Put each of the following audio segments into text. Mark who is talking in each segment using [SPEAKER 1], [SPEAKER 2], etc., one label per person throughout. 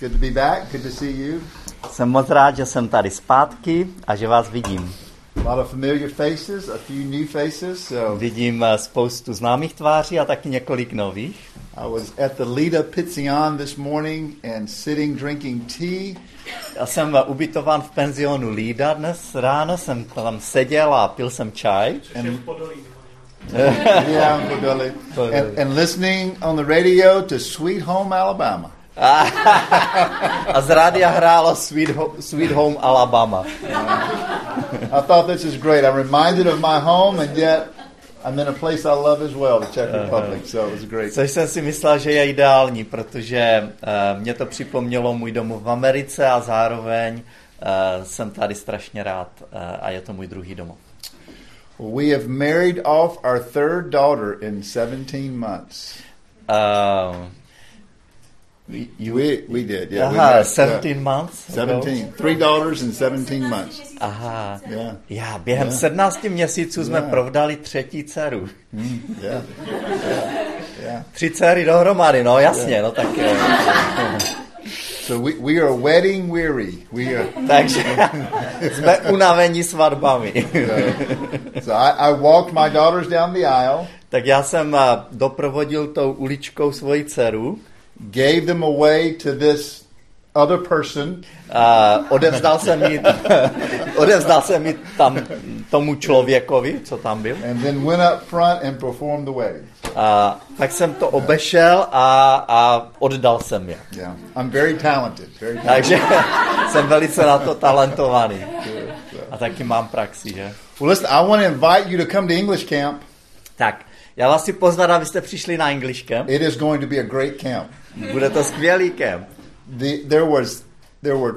[SPEAKER 1] good to be back. Good to see you.
[SPEAKER 2] Jsem moc rád, že jsem tady zpátky a že vás vidím.
[SPEAKER 1] A lot of familiar faces, a few new faces. So
[SPEAKER 2] Vidím eh, spoustu známých tváří a taky několik nových.
[SPEAKER 1] I was at the Lida Pitzion this morning and sitting drinking tea.
[SPEAKER 2] Já jsem eh, ubytován v penzionu Lída dnes ráno, jsem tam seděl a pil jsem čaj.
[SPEAKER 1] And, yeah, and, and listening on the radio to Sweet Home Alabama.
[SPEAKER 2] A z rádia hrálo Sweet, Ho- Sweet Home Alabama.
[SPEAKER 1] I thought this is great. I'm reminded of my home, and yet I'm in a place I love as well, the Czech Republic. So it was great.
[SPEAKER 2] Což jsem si myslel, že je ideální, protože uh, mě to připomnělo můj domov v Americe a zároveň uh, jsem tady strašně rád uh, a je to můj druhý domov.
[SPEAKER 1] We have married off our third daughter in 17 months.
[SPEAKER 2] Uh, you,
[SPEAKER 1] We we did, yeah. we
[SPEAKER 2] aha,
[SPEAKER 1] married,
[SPEAKER 2] 17 months?
[SPEAKER 1] uh,
[SPEAKER 2] ago?
[SPEAKER 1] 17. Three daughters in 17 months.
[SPEAKER 2] Aha.
[SPEAKER 1] Yeah.
[SPEAKER 2] Já během
[SPEAKER 1] Yeah.
[SPEAKER 2] 17 měsíců jsme
[SPEAKER 1] Yeah.
[SPEAKER 2] provdali třetí dceru.
[SPEAKER 1] Yeah. Yeah. yeah.
[SPEAKER 2] Tři dcery dohromady, no jasně, no tak jo.
[SPEAKER 1] So we, we are wedding weary. We are.
[SPEAKER 2] Takže jsme unavení svatbami.
[SPEAKER 1] So I, I walked my daughters down the aisle,
[SPEAKER 2] tak já jsem eh, doprovodil tou uličkou svoji dceru,
[SPEAKER 1] gave them away to this other person,
[SPEAKER 2] a odevzdal jsem mi, odevzdal jsem mi tam tomu člověkovi, co tam byl.
[SPEAKER 1] and then went up front and performed the wedding.
[SPEAKER 2] A tak jsem to obešel a, a oddal jsem je.
[SPEAKER 1] Yeah. I'm very talented. Very talented.
[SPEAKER 2] Takže jsem velice na to talentovaný. A taky mám praxi, že?
[SPEAKER 1] Well, listen, I want to invite you to come to English camp.
[SPEAKER 2] Tak, já vás si pozvat, abyste přišli na English Camp.
[SPEAKER 1] It is going to be a great camp.
[SPEAKER 2] Bude to skvělý camp.
[SPEAKER 1] The, there was there were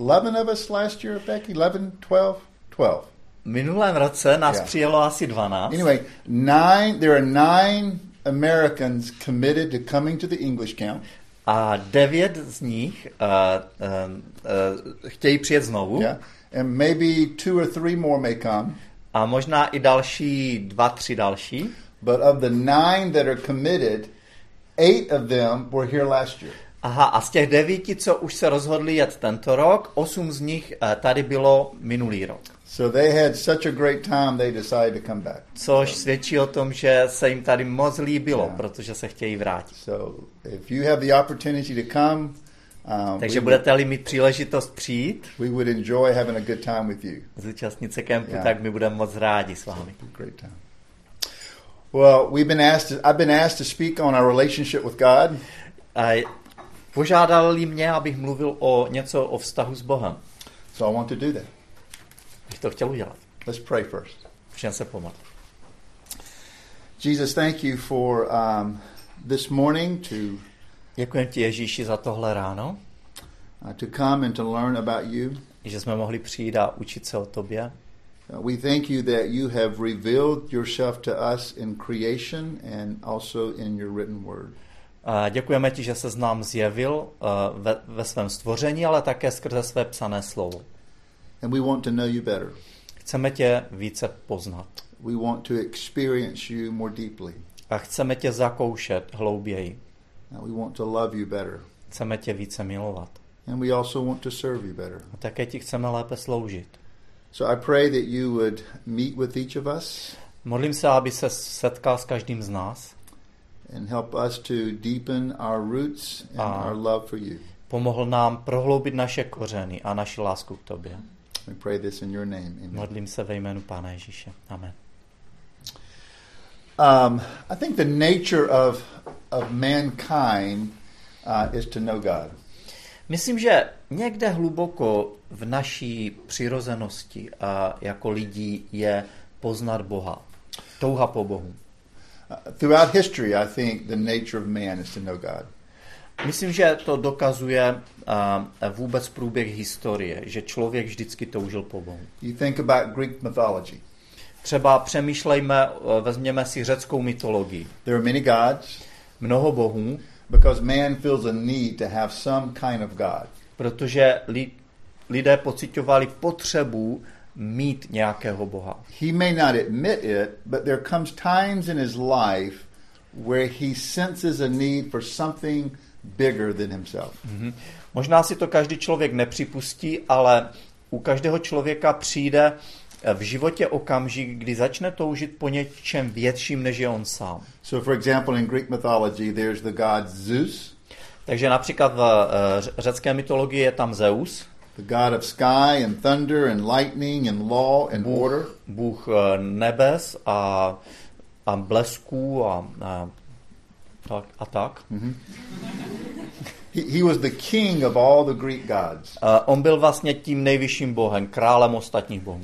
[SPEAKER 1] 11 of us last year, Becky. 11, 12, 12.
[SPEAKER 2] V minulém roce nás
[SPEAKER 1] Yeah.
[SPEAKER 2] přijelo asi 12.
[SPEAKER 1] Anyway, nine. There are nine Americans committed to coming to the English camp.
[SPEAKER 2] A devět z nich uh, uh, uh, chtějí přijet znovu.
[SPEAKER 1] Yeah, and maybe two or three more may come.
[SPEAKER 2] A možná i další, dva, tři další.
[SPEAKER 1] But of the nine that are committed, eight of them were here last year.
[SPEAKER 2] Aha, a z těch devíti, co už se rozhodli jet tento rok, osm z nich uh, tady bylo minulý rok.
[SPEAKER 1] So they had such a great time, they decided to come back.
[SPEAKER 2] Což svědčí o tom, že se jim tady moc líbilo,
[SPEAKER 1] Yeah.
[SPEAKER 2] protože se chtějí vrátit.
[SPEAKER 1] So if you have the opportunity to come, um,
[SPEAKER 2] Takže
[SPEAKER 1] we,
[SPEAKER 2] budete-li mít příležitost přijít,
[SPEAKER 1] we would enjoy having a good time with you.
[SPEAKER 2] zúčastnit se kempu,
[SPEAKER 1] Yeah.
[SPEAKER 2] tak my budeme moc rádi s vámi.
[SPEAKER 1] Great time. Well, we've been asked. To, I've been asked to speak on our relationship with God,
[SPEAKER 2] A požádali mě, abych mluvil o něco o vztahu s Bohem.
[SPEAKER 1] so I want to do that.
[SPEAKER 2] Bych to chtěl udělat.
[SPEAKER 1] Let's pray first.
[SPEAKER 2] Všem se pomat.
[SPEAKER 1] Jesus, thank you for um, this morning to
[SPEAKER 2] Děkuji ti Ježíši za tohle ráno,
[SPEAKER 1] uh, to come and to learn about you.
[SPEAKER 2] že jsme mohli přijít a učit se o tobě.
[SPEAKER 1] Uh, we thank you that you have revealed yourself to us in creation and also in your written word.
[SPEAKER 2] A děkujeme ti, že se nám zjevil uh, ve, ve svém stvoření, ale také skrze své psané slovo.
[SPEAKER 1] And we want to know you better.
[SPEAKER 2] Chceme tě více poznat
[SPEAKER 1] We want to experience you more deeply.
[SPEAKER 2] a chceme tě zakoušet hlouběji.
[SPEAKER 1] And we want to love you better.
[SPEAKER 2] Chceme tě více milovat.
[SPEAKER 1] And we also want to serve you better.
[SPEAKER 2] A také ti chceme lépe sloužit.
[SPEAKER 1] So I pray that you would meet with each of us
[SPEAKER 2] Modlím se, aby se setkal s každým z nás,
[SPEAKER 1] and help us to deepen our roots and our love for you.
[SPEAKER 2] pomohl nám prohloubit naše kořeny a naši lásku k tobě.
[SPEAKER 1] We pray this in your name. Amen.
[SPEAKER 2] Modlím se ve jménu Pána Ježíše. Amen.
[SPEAKER 1] Um, I think the nature of of mankind uh, is to know God.
[SPEAKER 2] Myslím, že někde hluboko v naší přirozenosti a jako lidí je poznat Boha. Touha po Bohu.
[SPEAKER 1] Throughout history, I think the nature of man is to know God.
[SPEAKER 2] Myslím, že to dokazuje uh, vůbec průběh historie, že člověk vždycky toužil po Bohu.
[SPEAKER 1] You think about Greek mythology.
[SPEAKER 2] Třeba přemýšlejme, vezměme si řeckou mytologii.
[SPEAKER 1] There are many gods
[SPEAKER 2] Mnoho bohů,
[SPEAKER 1] because man feels a need to have some kind of God.
[SPEAKER 2] protože li, lidé pocitovali potřebu mít nějakého Boha.
[SPEAKER 1] He may not admit it, but there comes times in his life where he senses a need for something bigger than himself.
[SPEAKER 2] Mhm. Možná si to každý člověk nepřipustí, ale u každého člověka přijde v životě okamžik, kdy začne toužit po něčem větším, než je on sám.
[SPEAKER 1] So, for example, in Greek mythology, there's the god Zeus,
[SPEAKER 2] Takže například v eh, řecké mytologii je tam Zeus,
[SPEAKER 1] the god of sky and thunder and lightning and law and order.
[SPEAKER 2] bůh eh, nebes a, a blesků a, a, tak, a tak.
[SPEAKER 1] He, he was the king of all the Greek gods.
[SPEAKER 2] A on byl vlastně tím nejvyšším bohem, králem ostatních bohů.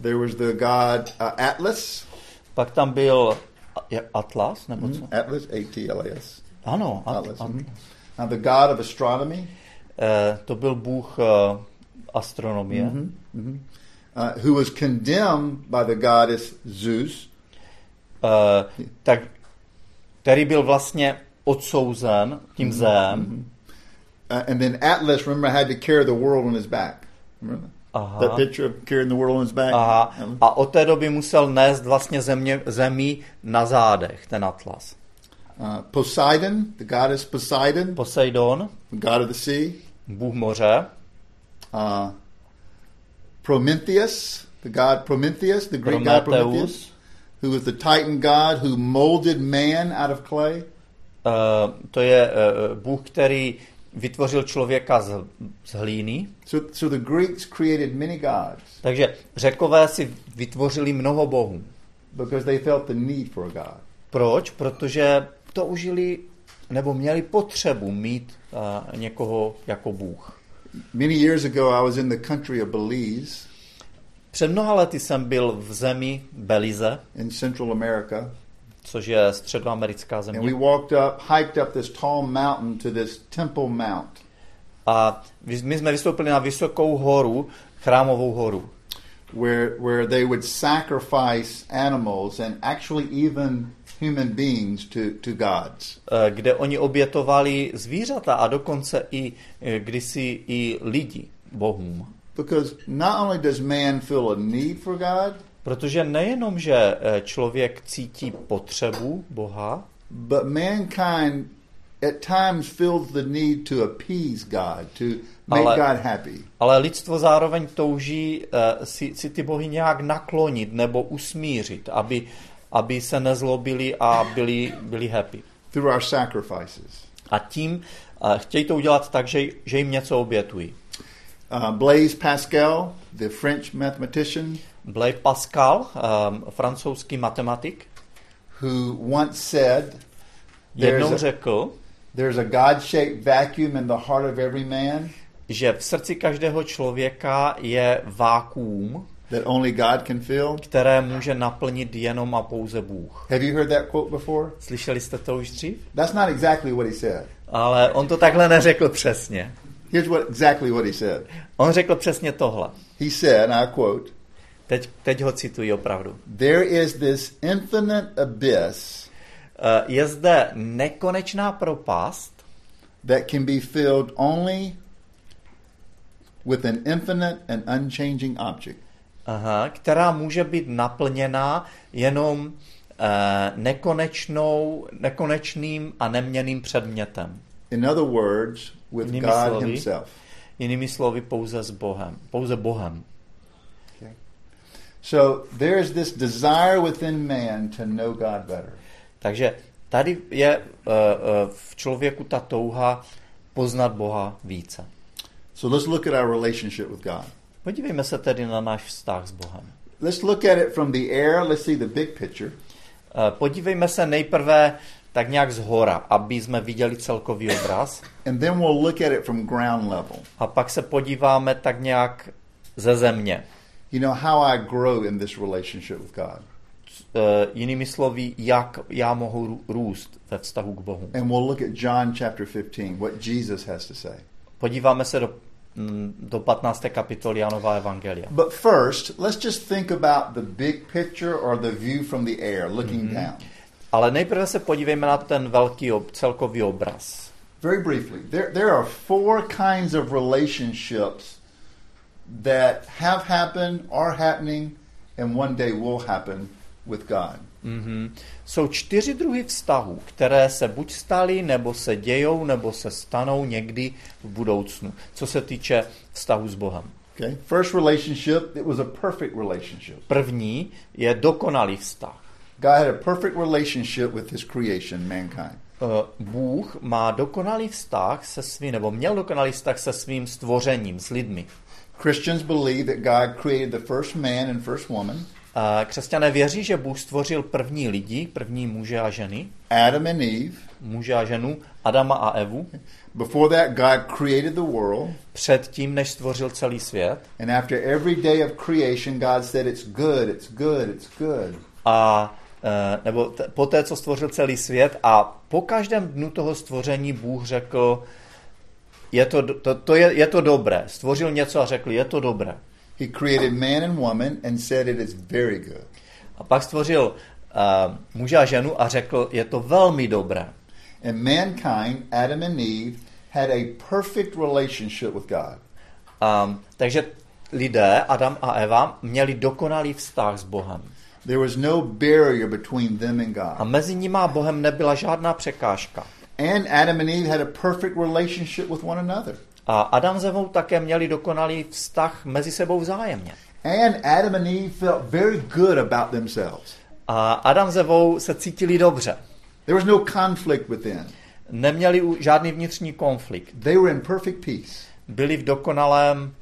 [SPEAKER 1] There was the god uh, Atlas.
[SPEAKER 2] Pak tam byl je Atlas, nebo co?
[SPEAKER 1] Atlas, A-T-L-A-S.
[SPEAKER 2] Ano, At,
[SPEAKER 1] Atlas.
[SPEAKER 2] At,
[SPEAKER 1] mhm. Now, the god of astronomy,
[SPEAKER 2] eh, to byl bůh eh, astronomie,
[SPEAKER 1] uh, who was condemned by the goddess Zeus.
[SPEAKER 2] eh, tak, který byl vlastně odsouzen tím zem.
[SPEAKER 1] Uh, and then Atlas, remember, had to carry the world on his back. Remember
[SPEAKER 2] Aha.
[SPEAKER 1] that picture of carrying the world on his back?
[SPEAKER 2] Aha. A od té doby musel nést vlastně země, zemí na zádech, ten Atlas.
[SPEAKER 1] Uh, Poseidon, the goddess Poseidon,
[SPEAKER 2] Poseidon,
[SPEAKER 1] the god of the sea.
[SPEAKER 2] bůh moře,
[SPEAKER 1] Uh, Prometheus, the god Prometheus, the Greek god Prometheus,
[SPEAKER 2] Prometheus,
[SPEAKER 1] who was the Titan god who molded man out of clay.
[SPEAKER 2] eh, to je eh, bůh, který vytvořil člověka z, z hlíny.
[SPEAKER 1] So, so the Greeks created many gods
[SPEAKER 2] Takže řekové si vytvořili mnoho bohů.
[SPEAKER 1] because they felt the need for a god.
[SPEAKER 2] Proč? Protože toužili nebo měli potřebu mít uh, někoho jako Bůh.
[SPEAKER 1] Many years ago, I was in the country of Belize
[SPEAKER 2] Před mnoha lety jsem byl v zemi Belize,
[SPEAKER 1] in Central America,
[SPEAKER 2] což je středoamerická
[SPEAKER 1] and we
[SPEAKER 2] země.
[SPEAKER 1] walked up, hiked up this tall mountain to this Temple Mount,
[SPEAKER 2] A my jsme vystoupili na vysokou horu, chrámovou horu,
[SPEAKER 1] where where they would sacrifice animals and actually even human beings to to gods.
[SPEAKER 2] eh, kde oni obětovali zvířata a dokonce i eh, kdysi i lidi bohům.
[SPEAKER 1] Because not only does man feel a need for God,
[SPEAKER 2] Protože nejenom, že eh, člověk cítí potřebu Boha,
[SPEAKER 1] but mankind at times feels the need to appease God, to make
[SPEAKER 2] Ale-
[SPEAKER 1] God happy.
[SPEAKER 2] Ale lidstvo zároveň touží uh, si, si ty bohy nějak naklonit nebo usmířit, aby, aby se nezlobili a byli, byli happy.
[SPEAKER 1] through our sacrifices.
[SPEAKER 2] A tím uh, chtějí to udělat tak, že, že jim něco obětují.
[SPEAKER 1] Uh, Blaise Pascal, the French mathematician,
[SPEAKER 2] Blaise Pascal, um, francouzský matematik,
[SPEAKER 1] who once said,
[SPEAKER 2] jednou
[SPEAKER 1] there's a,
[SPEAKER 2] řekl,
[SPEAKER 1] there's a God-shaped vacuum in the heart of every man
[SPEAKER 2] že v srdci každého člověka je vákuum,
[SPEAKER 1] that only God can fill.
[SPEAKER 2] které může naplnit jenom a pouze Bůh.
[SPEAKER 1] Have you heard that quote before?
[SPEAKER 2] Slyšeli jste to už dřív?
[SPEAKER 1] That's not exactly what he said.
[SPEAKER 2] Ale on to takhle neřekl přesně.
[SPEAKER 1] Here's what exactly what he said.
[SPEAKER 2] On řekl přesně tohle.
[SPEAKER 1] He said, and I quote,
[SPEAKER 2] Teď, teď ho cituji opravdu.
[SPEAKER 1] There is this infinite abyss
[SPEAKER 2] Eh, Je zde nekonečná propast,
[SPEAKER 1] that can be filled only with an infinite and unchanging object.
[SPEAKER 2] aha, která může být naplněná jenom eh, nekonečnou, nekonečným a neměným předmětem.
[SPEAKER 1] In other words, with
[SPEAKER 2] Jinými
[SPEAKER 1] God
[SPEAKER 2] slovy.
[SPEAKER 1] himself.
[SPEAKER 2] Jinými slovy pouze s Bohem. Pouze Bohem.
[SPEAKER 1] So there is this desire within man to know God better.
[SPEAKER 2] Takže tady je eh, eh, v člověku ta touha poznat Boha více.
[SPEAKER 1] So let's look at our relationship with God.
[SPEAKER 2] Podívejme se tedy na náš vztah s Bohem.
[SPEAKER 1] Let's look at it from the air. Let's see the big picture.
[SPEAKER 2] Eh, Podívejme se nejprve tak nějak z hora, aby jsme viděli celkový obraz.
[SPEAKER 1] And then we'll look at it from ground level.
[SPEAKER 2] A pak se podíváme tak nějak ze země.
[SPEAKER 1] You know, how I grow in this relationship with God.
[SPEAKER 2] E, jinými slovy, jak já mohu rů- růst ve vztahu k Bohu.
[SPEAKER 1] And we'll look at John chapter 15, what Jesus has to say.
[SPEAKER 2] Podíváme se do, mm, do 15. kapitoly Janova Evangelia.
[SPEAKER 1] But first, let's just think about the big picture or the view from the air, looking down.
[SPEAKER 2] Ale nejprve se podívejme na ten velký ob, celkový obraz.
[SPEAKER 1] Very briefly, there, there are four kinds of relationships that have happened, are happening, and one day will happen with God.
[SPEAKER 2] Mm-hmm. Jsou čtyři druhy vztahů, které se buď staly, nebo se dějou, nebo se stanou někdy v budoucnu, co se týče vztahu s Bohem.
[SPEAKER 1] Okay? First relationship, it was a perfect relationship.
[SPEAKER 2] První je dokonalý vztah.
[SPEAKER 1] God had a perfect relationship with his creation, mankind.
[SPEAKER 2] Eh, Bůh má dokonalý vztah se svým, nebo měl dokonalý vztah se svým stvořením, s lidmi.
[SPEAKER 1] Christians believe that God created the first man and first woman,
[SPEAKER 2] Eh, Křesťané věří, že Bůh stvořil první lidi, první muže a ženy,
[SPEAKER 1] Adam and Eve.
[SPEAKER 2] muže a ženu, Adama a Evu,
[SPEAKER 1] Before that, God created the world.
[SPEAKER 2] předtím, než stvořil celý svět.
[SPEAKER 1] And after every day of creation, God said, It's good, it's good, it's good.
[SPEAKER 2] A eh, nebo t- po té, co stvořil celý svět a po každém dnu toho stvoření Bůh řekl, je to, to, to je, je to dobré. Stvořil něco a řekl, je to dobré.
[SPEAKER 1] He created man and woman and said, It is very good.
[SPEAKER 2] A pak stvořil uh, muže a ženu a řekl, je to velmi dobré.
[SPEAKER 1] And mankind, Adam and Eve, had a perfect relationship with God.
[SPEAKER 2] Um, takže lidé, Adam a Eva, měli dokonalý vztah s Bohem.
[SPEAKER 1] There was no barrier between them and
[SPEAKER 2] A
[SPEAKER 1] God.
[SPEAKER 2] mezi nimi a Bohem nebyla žádná překážka.
[SPEAKER 1] And Adam and Eve had a perfect relationship with one another.
[SPEAKER 2] A Adam s Evou také měli dokonalý vztah mezi sebou vzájemně.
[SPEAKER 1] And Adam and Eve felt very good about themselves.
[SPEAKER 2] A Adam s Evou se cítili dobře.
[SPEAKER 1] There was no conflict within.
[SPEAKER 2] Neměli žádný vnitřní konflikt.
[SPEAKER 1] They were in perfect peace
[SPEAKER 2] Byli v dokonalém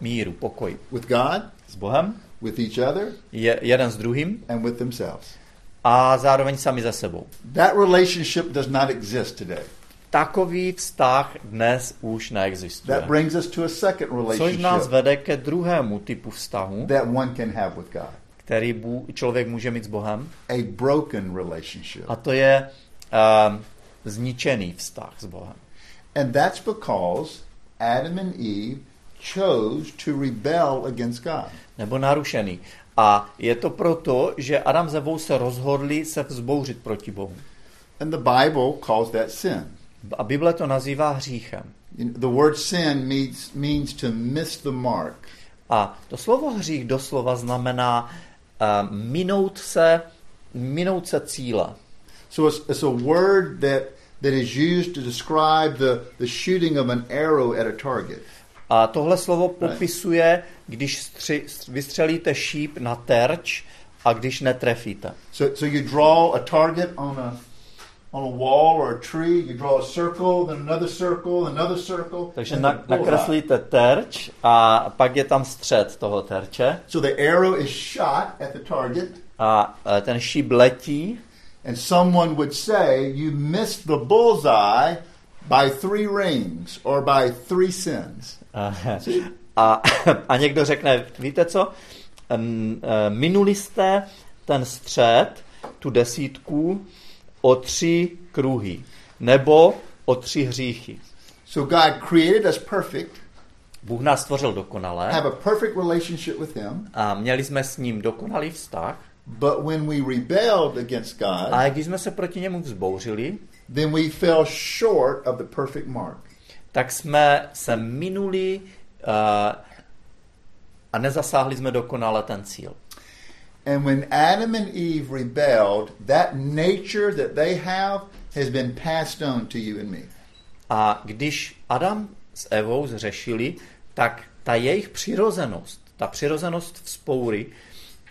[SPEAKER 2] míru, pokoji.
[SPEAKER 1] with God,
[SPEAKER 2] S Bohem,
[SPEAKER 1] with each other,
[SPEAKER 2] je, jeden s druhým
[SPEAKER 1] and with themselves.
[SPEAKER 2] A zároveň sami ze sebou.
[SPEAKER 1] That relationship does not exist today.
[SPEAKER 2] Takový vztah dnes už neexistuje.
[SPEAKER 1] That brings us to a second
[SPEAKER 2] Což nás
[SPEAKER 1] relationship
[SPEAKER 2] vede ke druhému typu vztahu,
[SPEAKER 1] that one can have with God
[SPEAKER 2] který Bůh, člověk může mít s Bohem,
[SPEAKER 1] a broken relationship.
[SPEAKER 2] a to je um, zničený vztah s Bohem.
[SPEAKER 1] And that's because Adam and Eve chose to rebel against God.
[SPEAKER 2] Nebo narušený. A je to proto, že Adam s Evou se rozhodli se vzbouřit proti Bohu.
[SPEAKER 1] And the Bible calls that sin.
[SPEAKER 2] A Bible to nazývá hříchem.
[SPEAKER 1] The word sin means, means to miss the mark.
[SPEAKER 2] A to slovo hřích doslova znamená uh, minout se, minout se cíle.
[SPEAKER 1] So it's, it's a word that, that is used to describe the, the shooting of an arrow at a target.
[SPEAKER 2] A tohle slovo popisuje, když stři, vystřelíte šíp na terč a když netrefíte.
[SPEAKER 1] So, so you draw a target on a, on a wall or a tree, you draw a circle, then another circle, another circle.
[SPEAKER 2] Takže na, nakreslíte terč a pak je tam střed toho terče
[SPEAKER 1] So the arrow is shot at the target,
[SPEAKER 2] a e, ten šíp letí
[SPEAKER 1] and someone would say, You missed the bullseye by three rings or by three sins.
[SPEAKER 2] A, a někdo řekne, víte co, Em, e, minuli jste ten střed, tu desítku, o tři kruhy, nebo o tři hříchy.
[SPEAKER 1] So God created us perfect,
[SPEAKER 2] Bůh nás stvořil dokonale.
[SPEAKER 1] Have a perfect relationship with Him,
[SPEAKER 2] a měli jsme s ním dokonalý vztah,
[SPEAKER 1] but when we rebelled against God,
[SPEAKER 2] ale když jsme se proti němu vzbouřili,
[SPEAKER 1] then we fell short of the perfect mark.
[SPEAKER 2] Tak jsme se minuli uh, a nezasáhli jsme dokonale ten cíl.
[SPEAKER 1] And when Adam and Eve rebelled, that nature that they have has been passed on to you and me.
[SPEAKER 2] A když Adam s Evou zřešili, tak ta jejich přirozenost, ta přirozenost vzpoury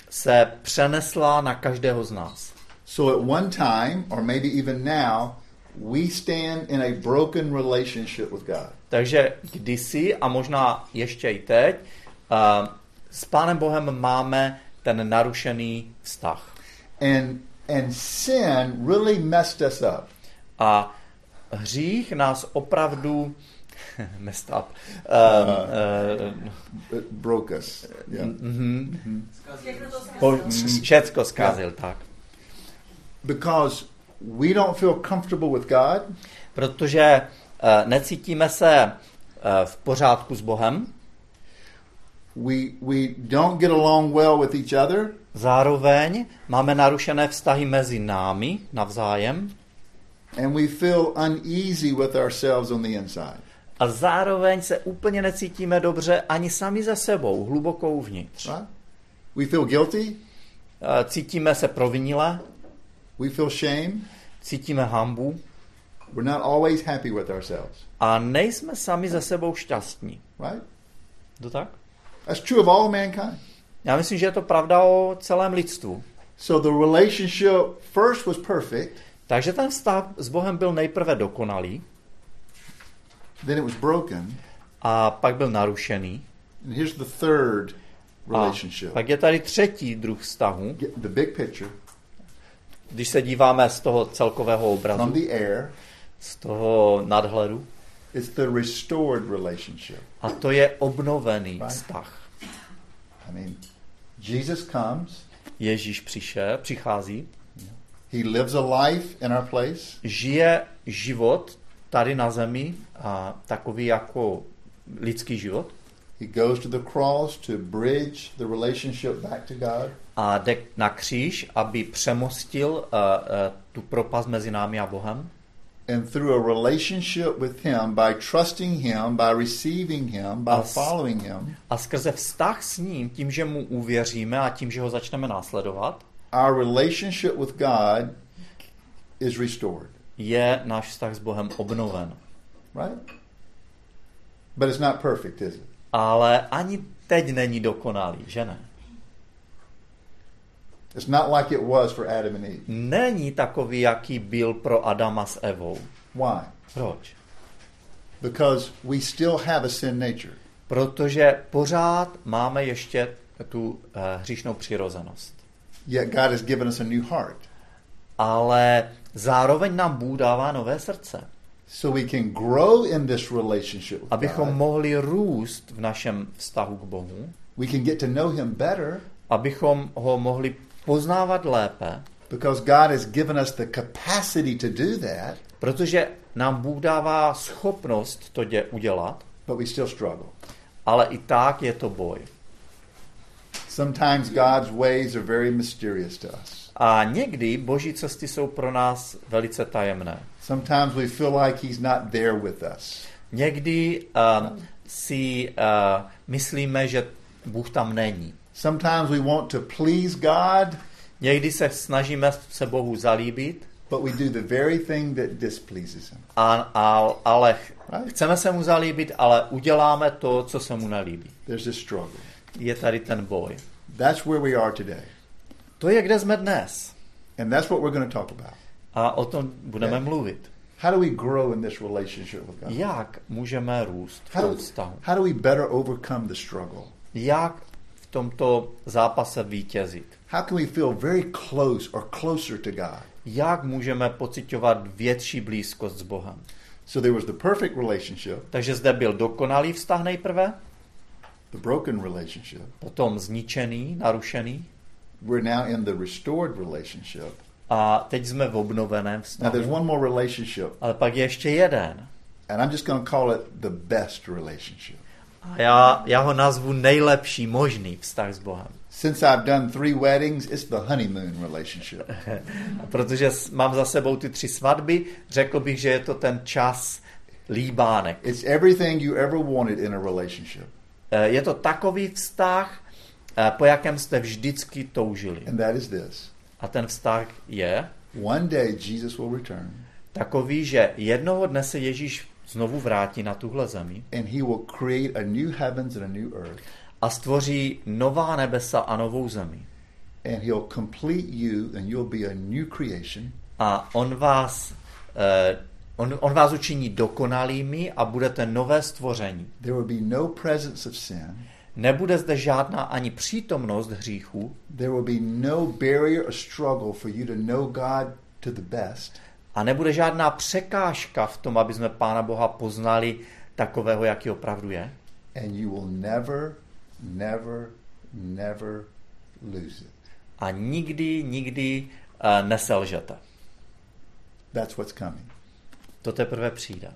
[SPEAKER 2] se přenesla na každého z nás.
[SPEAKER 1] So at one time, or maybe even now, we stand in a broken relationship with God.
[SPEAKER 2] Takže kdysi a možná ještě i teď uh, s Pánem Bohem máme ten narušený vztah.
[SPEAKER 1] And and sin really messed us up.
[SPEAKER 2] A hřích nás opravdu messed up. Uh, uh,
[SPEAKER 1] It broke us. Yeah.
[SPEAKER 2] po, všecko zkazil, tak.
[SPEAKER 1] Because we don't feel comfortable with God,
[SPEAKER 2] Protože uh, necítíme se uh, v pořádku s Bohem,
[SPEAKER 1] we we don't get along well with each other,
[SPEAKER 2] zároveň máme narušené vztahy mezi námi navzájem
[SPEAKER 1] and we feel uneasy with ourselves on the inside.
[SPEAKER 2] a zároveň se úplně necítíme dobře ani sami za sebou, hluboko uvnitř.
[SPEAKER 1] Right? We feel guilty,
[SPEAKER 2] Eh, Cítíme se provinile,
[SPEAKER 1] We feel shame.
[SPEAKER 2] cítíme hambu
[SPEAKER 1] We're not always happy with ourselves,
[SPEAKER 2] a nejsme sami ze sebou šťastní.
[SPEAKER 1] right?
[SPEAKER 2] To tak?
[SPEAKER 1] That's true of all mankind.
[SPEAKER 2] Já myslím, že je to pravda o celém lidstvu.
[SPEAKER 1] So the relationship first was perfect,
[SPEAKER 2] Takže ten vztah s Bohem byl nejprve dokonalý
[SPEAKER 1] then it was broken,
[SPEAKER 2] a pak byl narušený.
[SPEAKER 1] and here's the third
[SPEAKER 2] A
[SPEAKER 1] relationship.
[SPEAKER 2] pak je tady třetí druh vztahu.
[SPEAKER 1] The big picture
[SPEAKER 2] Když se díváme z toho celkového
[SPEAKER 1] from
[SPEAKER 2] obrazu,
[SPEAKER 1] the air.
[SPEAKER 2] z toho nadhledu,
[SPEAKER 1] It's the restored relationship.
[SPEAKER 2] a to je obnovený
[SPEAKER 1] Right.
[SPEAKER 2] vztah.
[SPEAKER 1] I mean, Jesus comes.
[SPEAKER 2] Ježíš přišel, přichází,
[SPEAKER 1] He lives a life in our place.
[SPEAKER 2] žije život tady na zemi, a takový jako lidský život,
[SPEAKER 1] He goes to the cross to bridge the relationship back to God.
[SPEAKER 2] a jde na kříž, aby přemostil uh, uh, tu propast mezi námi a Bohem.
[SPEAKER 1] And through a relationship with Him, by trusting Him, by receiving Him, by
[SPEAKER 2] As-
[SPEAKER 1] following Him,
[SPEAKER 2] A skrze vztah s ním, tím, že mu uvěříme a tím, že ho začneme následovat,
[SPEAKER 1] our relationship with God is restored.
[SPEAKER 2] je náš vztah s Bohem obnoven.
[SPEAKER 1] Right? But it's not perfect, is it?
[SPEAKER 2] Ale ani teď není dokonalý, že ne?
[SPEAKER 1] It's not like it was for Adam and Eve.
[SPEAKER 2] Není takový, jaký byl pro Adama s Evou.
[SPEAKER 1] Why?
[SPEAKER 2] Proč?
[SPEAKER 1] Because we still have a sin nature.
[SPEAKER 2] Protože pořád máme ještě tu uh, hříšnou přirozenost.
[SPEAKER 1] Yet God has given us a new heart.
[SPEAKER 2] Ale zároveň nám Bůh dává nové srdce,
[SPEAKER 1] So we can grow in this relationship with
[SPEAKER 2] abychom
[SPEAKER 1] God.
[SPEAKER 2] mohli růst v našem vztahu k Bohu,
[SPEAKER 1] We can get to know Him better
[SPEAKER 2] abychom ho mohli poznávat lépe,
[SPEAKER 1] because God has given us the capacity to do that,
[SPEAKER 2] protože nám Bůh dává schopnost to dě- udělat,
[SPEAKER 1] but we still struggle.
[SPEAKER 2] ale i tak je to boj.
[SPEAKER 1] Sometimes God's ways are very mysterious to us.
[SPEAKER 2] A někdy boží cesty jsou pro nás velice tajemné.
[SPEAKER 1] Sometimes we feel like He's not there with us.
[SPEAKER 2] Někdy uh, si uh, myslíme, že Bůh tam není.
[SPEAKER 1] Sometimes we want to please God,
[SPEAKER 2] Někdy se snažíme se Bohu zalíbit,
[SPEAKER 1] but we do the very thing that displeases Him.
[SPEAKER 2] a, a, ale
[SPEAKER 1] Right?
[SPEAKER 2] chceme se mu zalíbit, ale uděláme to, co se mu nelíbí.
[SPEAKER 1] There's this struggle.
[SPEAKER 2] Je tady ten boj.
[SPEAKER 1] That's where we are today.
[SPEAKER 2] To je, kde jsme dnes.
[SPEAKER 1] And that's what we're going to talk about.
[SPEAKER 2] A o tom budeme mluvit.
[SPEAKER 1] How do we grow in this relationship with God?
[SPEAKER 2] Jak můžeme růst v tom vztahu?
[SPEAKER 1] how do we better overcome the struggle?
[SPEAKER 2] Jak v tomto zápase vítězit?
[SPEAKER 1] How can we feel very close or closer to God?
[SPEAKER 2] Jak můžeme pocitovat větší blízkost s Bohem?
[SPEAKER 1] So there was the perfect relationship,
[SPEAKER 2] Takže zde byl dokonalý vztah nejprve,
[SPEAKER 1] the broken relationship.
[SPEAKER 2] potom zničený, narušený
[SPEAKER 1] We're now in the restored relationship.
[SPEAKER 2] A teď jsme v obnoveném
[SPEAKER 1] Now there's
[SPEAKER 2] vztahu.
[SPEAKER 1] one more relationship,
[SPEAKER 2] Ale pak je ještě jeden.
[SPEAKER 1] and I'm just going to call it the best relationship.
[SPEAKER 2] A já, já ho nazvu nejlepší možný vztah s Bohem.
[SPEAKER 1] Since I've done three weddings, it's the honeymoon relationship.
[SPEAKER 2] Protože mám za sebou ty tři svatby, řekl bych, že je to ten čas líbánek.
[SPEAKER 1] It's everything you ever wanted in a relationship.
[SPEAKER 2] Eh, Je to takový vztah, eh, po jakém jste vždycky toužili.
[SPEAKER 1] And that is this.
[SPEAKER 2] A ten vztah je
[SPEAKER 1] One day Jesus will return
[SPEAKER 2] takový, že jednoho dne se Ježíš znovu vrátí na tuhle zemi
[SPEAKER 1] and he will create a new heavens and a new earth.
[SPEAKER 2] a stvoří nová nebesa a novou zemi.
[SPEAKER 1] And he'll complete you and you'll be a new creation.
[SPEAKER 2] A on vás, eh, on, on vás učiní dokonalými a budete nové stvoření.
[SPEAKER 1] There will be no presence of sin.
[SPEAKER 2] Nebude zde žádná ani přítomnost hříchu
[SPEAKER 1] There will be no barrier or struggle for you to know God to the best.
[SPEAKER 2] a nebude žádná překážka v tom, aby jsme Pána Boha poznali takového, jaký opravdu je.
[SPEAKER 1] And you will never, never, never lose it.
[SPEAKER 2] A nikdy, nikdy uh, neselžete.
[SPEAKER 1] That's what's coming.
[SPEAKER 2] To teprve přijde.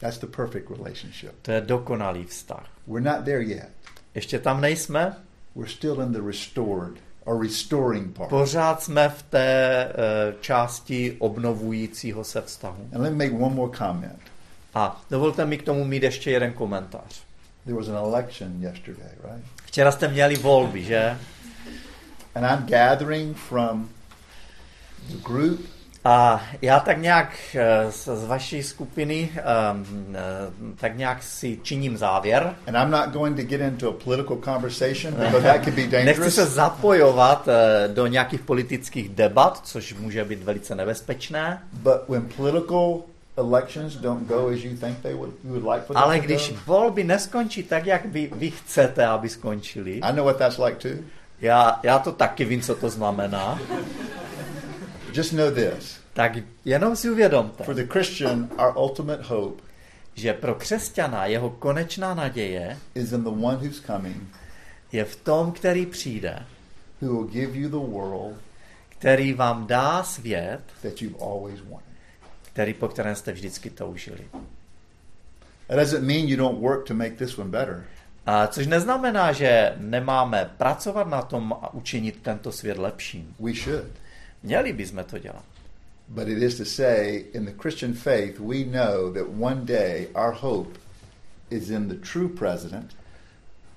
[SPEAKER 1] That's the perfect relationship.
[SPEAKER 2] To je dokonalý vztah.
[SPEAKER 1] We're not there yet.
[SPEAKER 2] Ještě tam nejsme,
[SPEAKER 1] We're still in the restored or restoring part.
[SPEAKER 2] pořád jsme v té uh, části obnovujícího se vztahu.
[SPEAKER 1] And let me make one more comment.
[SPEAKER 2] A dovolte mi k tomu mít ještě jeden komentář.
[SPEAKER 1] There was an election yesterday, right?
[SPEAKER 2] Včera jste měli volby, že?
[SPEAKER 1] And I'm gathering from the group
[SPEAKER 2] A já tak nějak eh, z, vaší skupiny um, eh, tak nějak si činím závěr.
[SPEAKER 1] And I'm not going to get into a political conversation because that could be
[SPEAKER 2] Nechci se
[SPEAKER 1] dangerous.
[SPEAKER 2] zapojovat eh, do nějakých politických debat, což může být velice nebezpečné.
[SPEAKER 1] But when political elections don't go as you think they would, you would like for them
[SPEAKER 2] Ale
[SPEAKER 1] to
[SPEAKER 2] když
[SPEAKER 1] go,
[SPEAKER 2] volby neskončí tak, jak vy, vy chcete, aby skončili,
[SPEAKER 1] I know what that's like too.
[SPEAKER 2] já, já to taky vím, co to znamená,
[SPEAKER 1] Just know this:
[SPEAKER 2] tak jenom si uvědomte,
[SPEAKER 1] for the Christian, our ultimate hope
[SPEAKER 2] že pro křesťana jeho konečná naděje
[SPEAKER 1] is in the one who's coming,
[SPEAKER 2] je v tom, který přijde,
[SPEAKER 1] who will give you the world
[SPEAKER 2] který vám dá svět,
[SPEAKER 1] that you've always wanted.
[SPEAKER 2] který po kterém jste vždycky toužili.
[SPEAKER 1] That doesn't mean you don't work to make this one better.
[SPEAKER 2] A což neznamená, že nemáme pracovat na tom a učinit tento svět lepším.
[SPEAKER 1] We should.
[SPEAKER 2] Měli bychom to dělat.
[SPEAKER 1] But it is to say, in the Christian faith, we know that one day our hope is in the true president,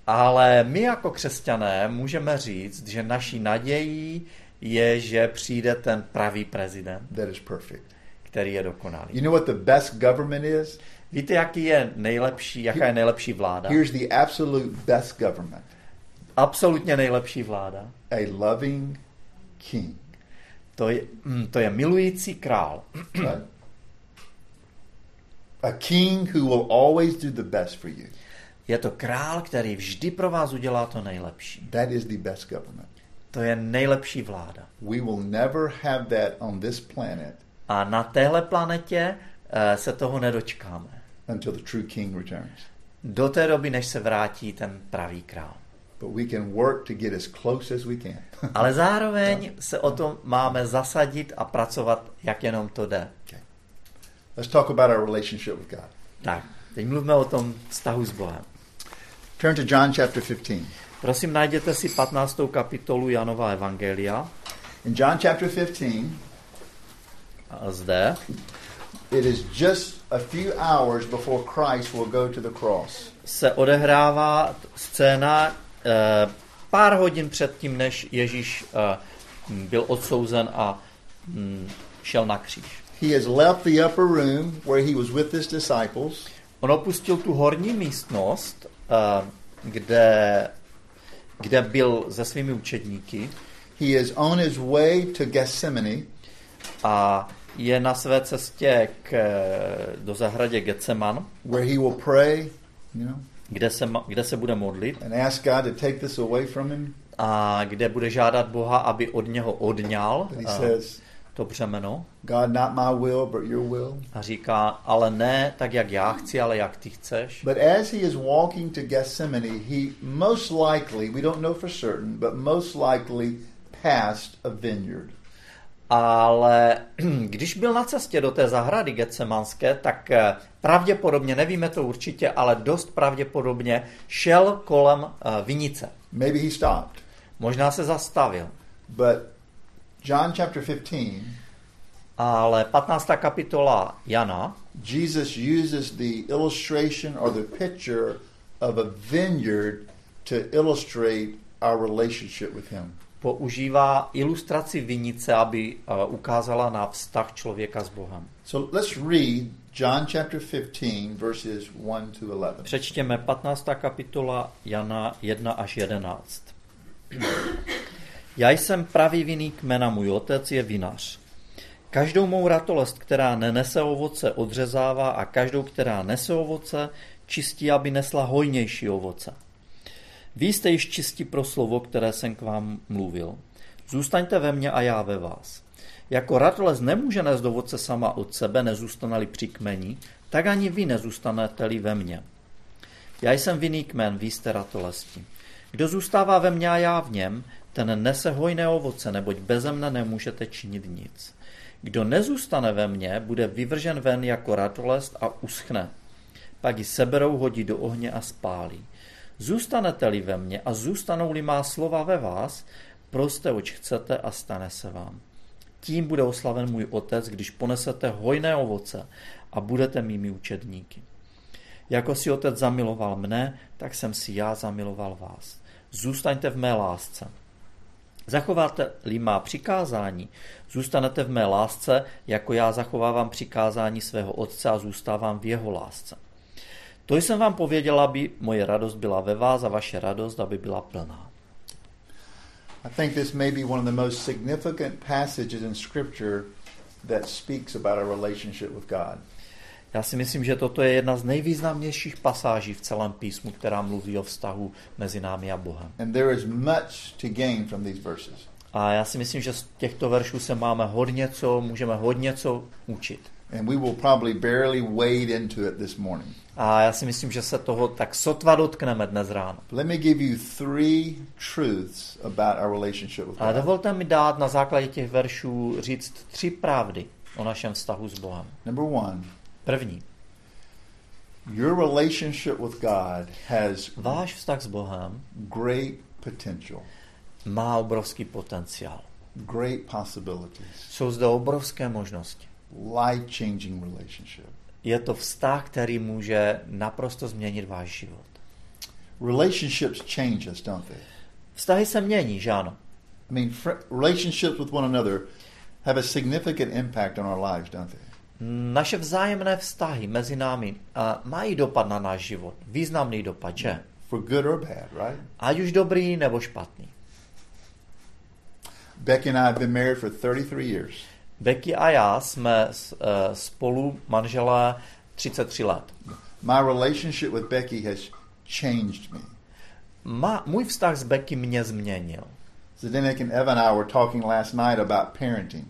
[SPEAKER 2] Ale my jako křesťané můžeme říct, že naší nadějí je, že přijde ten pravý prezident,
[SPEAKER 1] that is perfect.
[SPEAKER 2] který je dokonalý.
[SPEAKER 1] You know what the best government is?
[SPEAKER 2] Víte, jaký je nejlepší, jaká je nejlepší vláda?
[SPEAKER 1] Here's the absolute best government
[SPEAKER 2] Absolutně nejlepší vláda.
[SPEAKER 1] a loving king.
[SPEAKER 2] To je, mm, to je milující král.
[SPEAKER 1] Right? A king who will always do the best for you.
[SPEAKER 2] Je to král, který vždy pro vás udělá to nejlepší.
[SPEAKER 1] That is the best government.
[SPEAKER 2] To je nejlepší vláda.
[SPEAKER 1] We will never have that on this planet
[SPEAKER 2] A na téhle planetě eh, se toho nedočkáme.
[SPEAKER 1] until the true king returns.
[SPEAKER 2] Do té doby, než se vrátí ten pravý král.
[SPEAKER 1] But we can work to get as close as we can.
[SPEAKER 2] Ale zároveň se o to máme zasadit a pracovat, jak jenom to jde.
[SPEAKER 1] Let's talk about our relationship with God.
[SPEAKER 2] Tak, teď mluvíme o tom vztahu s Bohem.
[SPEAKER 1] Turn to John chapter 15.
[SPEAKER 2] Prosím, najděte si 15. kapitolu Janova Evangelia.
[SPEAKER 1] In John chapter 15,
[SPEAKER 2] A zde
[SPEAKER 1] it is just a few hours before Christ will go to the cross.
[SPEAKER 2] se odehrává scéna pár hodin před tím, než Ježíš eh, byl odsouzen a mm, šel na kříž.
[SPEAKER 1] He has left the upper room where he was with his disciples.
[SPEAKER 2] On opustil tu horní místnost, eh, kde, kde byl se svými učedníky
[SPEAKER 1] He is on his way to Gethsemane,
[SPEAKER 2] a je na své cestě k, eh, do zahradě Getseman,
[SPEAKER 1] where he will pray, you know,
[SPEAKER 2] kde se, kde se bude modlit
[SPEAKER 1] and ask God to take this away from him.
[SPEAKER 2] a kde bude žádat Boha, aby od něho odňal
[SPEAKER 1] he
[SPEAKER 2] eh,
[SPEAKER 1] says,
[SPEAKER 2] to břemeno
[SPEAKER 1] God, not my will, but your will.
[SPEAKER 2] a říká, ale ne tak, jak já chci, ale jak ty chceš.
[SPEAKER 1] But as he is walking to Gethsemane, he most likely, we don't know for certain, but most likely passed a vineyard.
[SPEAKER 2] Ale když byl na cestě do té zahrady Getsemanské, tak eh, pravděpodobně, nevíme to určitě, ale dost pravděpodobně šel kolem eh, vinice.
[SPEAKER 1] Maybe he stopped.
[SPEAKER 2] Možná se zastavil.
[SPEAKER 1] But John chapter 15,
[SPEAKER 2] Ale 15. kapitola Jana
[SPEAKER 1] Jesus uses the illustration or the picture of a vineyard to illustrate our relationship with him.
[SPEAKER 2] Používá ilustraci vinice, aby eh, ukázala na vztah člověka s Bohem.
[SPEAKER 1] So let's read John chapter 15, verses 1 to 11.
[SPEAKER 2] Přečtěme 15. kapitola Jana 1 až 11. Já jsem pravý vinný kmena, můj otec je vinař. Každou mou ratolest, která nenese ovoce, odřezává a každou, která nese ovoce, čistí, aby nesla hojnější ovoce. Vy jste již čistí pro slovo, které jsem k vám mluvil. Zůstaňte ve mně a já ve vás. Jako ratolest nemůže nést ovoce sama od sebe, nezůstane-li při kmeni, tak ani vy nezůstanete-li ve mně. Já jsem vinný kmen, vy jste ratolesti. Kdo zůstává ve mně a já v něm, ten nese hojné ovoce, neboť beze mne nemůžete činit nic. Kdo nezůstane ve mně, bude vyvržen ven jako ratolest a uschne. Pak ji seberou, hodí do ohně a spálí. Zůstanete-li ve mně a zůstanou-li má slova ve vás, proste, oč chcete a stane se vám. Tím bude oslaven můj otec, když ponesete hojné ovoce a budete mými učedníky. Jako si otec zamiloval mne, tak jsem si já zamiloval vás. Zůstaňte v mé lásce. Zachováte-li má přikázání, zůstanete v mé lásce, jako já zachovávám přikázání svého otce a zůstávám v jeho lásce. To jsem vám pověděla, aby moje radost byla ve vás a vaše radost, aby byla plná.
[SPEAKER 1] I think this may be one of the most significant passages in Scripture that speaks about our relationship with God.
[SPEAKER 2] Já si myslím, že toto je jedna z nejvýznamnějších pasáží v celém písmu, která mluví o vztahu mezi námi a Bohem.
[SPEAKER 1] And there is much to gain from these verses.
[SPEAKER 2] A já si myslím, že z těchto veršů se máme hodně co, můžeme hodně co učit.
[SPEAKER 1] And we will probably barely wade into it this morning.
[SPEAKER 2] A já si myslím, že se toho tak sotva dotkneme dnes ráno.
[SPEAKER 1] Let me give you three truths about our relationship with God.
[SPEAKER 2] dovolte mi dát na základě těch veršů říct tři pravdy o našem vztahu s Bohem.
[SPEAKER 1] Number one,
[SPEAKER 2] První.
[SPEAKER 1] your relationship with God has
[SPEAKER 2] Váš vztah s Bohem
[SPEAKER 1] great potential,
[SPEAKER 2] má obrovský potenciál.
[SPEAKER 1] great possibilities,
[SPEAKER 2] Jsou zde obrovské možnosti.
[SPEAKER 1] Life changing relationship.
[SPEAKER 2] Je to vztah, který může naprosto změnit váš život.
[SPEAKER 1] Relationships change us, don't they?
[SPEAKER 2] Vztahy se mění, že ano?
[SPEAKER 1] I mean, relationships with one another have a significant impact on our lives, don't they?
[SPEAKER 2] Naše vzájemné vztahy mezi námi a, mají dopad na náš život. Významný dopad, že?
[SPEAKER 1] For good or bad, right?
[SPEAKER 2] Ať už dobrý nebo špatný.
[SPEAKER 1] Becky and I have been married for 33 years.
[SPEAKER 2] Becky a já jsme eh, spolu manželé 33 let.
[SPEAKER 1] My relationship with Becky has changed me.
[SPEAKER 2] Ma, můj vztah s Becky mě změnil.
[SPEAKER 1] Zdenek and Eva and I were talking last night about parenting.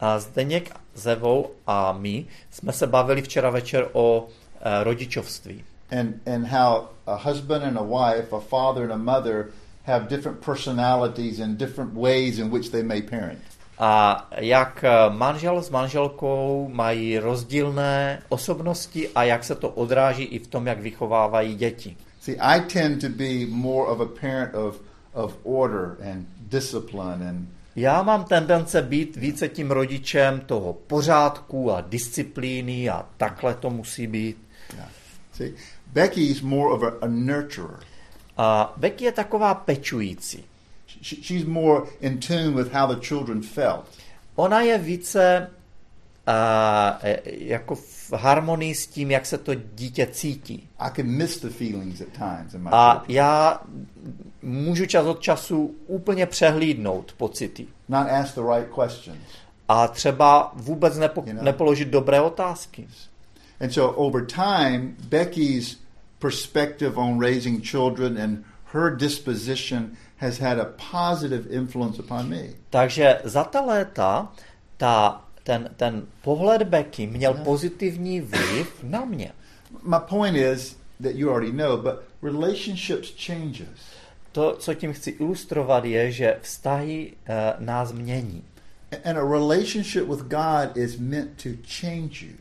[SPEAKER 2] A Zdeněk s Evou a my jsme se bavili včera večer o eh, rodičovství.
[SPEAKER 1] and and how a husband and a wife, a father and a mother have different personalities and different ways in which they may parent.
[SPEAKER 2] A jak eh, manžel s manželkou mají rozdílné osobnosti a jak se to odráží i v tom, jak vychovávají děti.
[SPEAKER 1] See, I tend to be more of a parent of of order and discipline and
[SPEAKER 2] Já mám tendence být více tím rodičem toho pořádku a disciplíny a takhle to musí být.
[SPEAKER 1] yeah. see, Becky's more of a, a nurturer.
[SPEAKER 2] A Becky je taková pečující.
[SPEAKER 1] She, she's more in tune with how the children felt.
[SPEAKER 2] Ona je více e, jako v harmonii s tím, jak se to dítě cítí.
[SPEAKER 1] I can miss the feelings at times in my
[SPEAKER 2] A
[SPEAKER 1] children,
[SPEAKER 2] já můžu čas od času úplně přehlídnout pocity.
[SPEAKER 1] not ask the right questions.
[SPEAKER 2] A třeba vůbec nepo,
[SPEAKER 1] You know.
[SPEAKER 2] nepoložit dobré otázky.
[SPEAKER 1] And so over time, Becky's perspective on raising children and her disposition has had a positive influence upon me.
[SPEAKER 2] Takže za ta léta ta, ten, ten pohled Becky měl pozitivní vliv na mě.
[SPEAKER 1] My point is that you already know, but relationships change us.
[SPEAKER 2] To, co tím chci ilustrovat, je, že vztahy uh, nás mění.
[SPEAKER 1] And a relationship with God is meant to change you.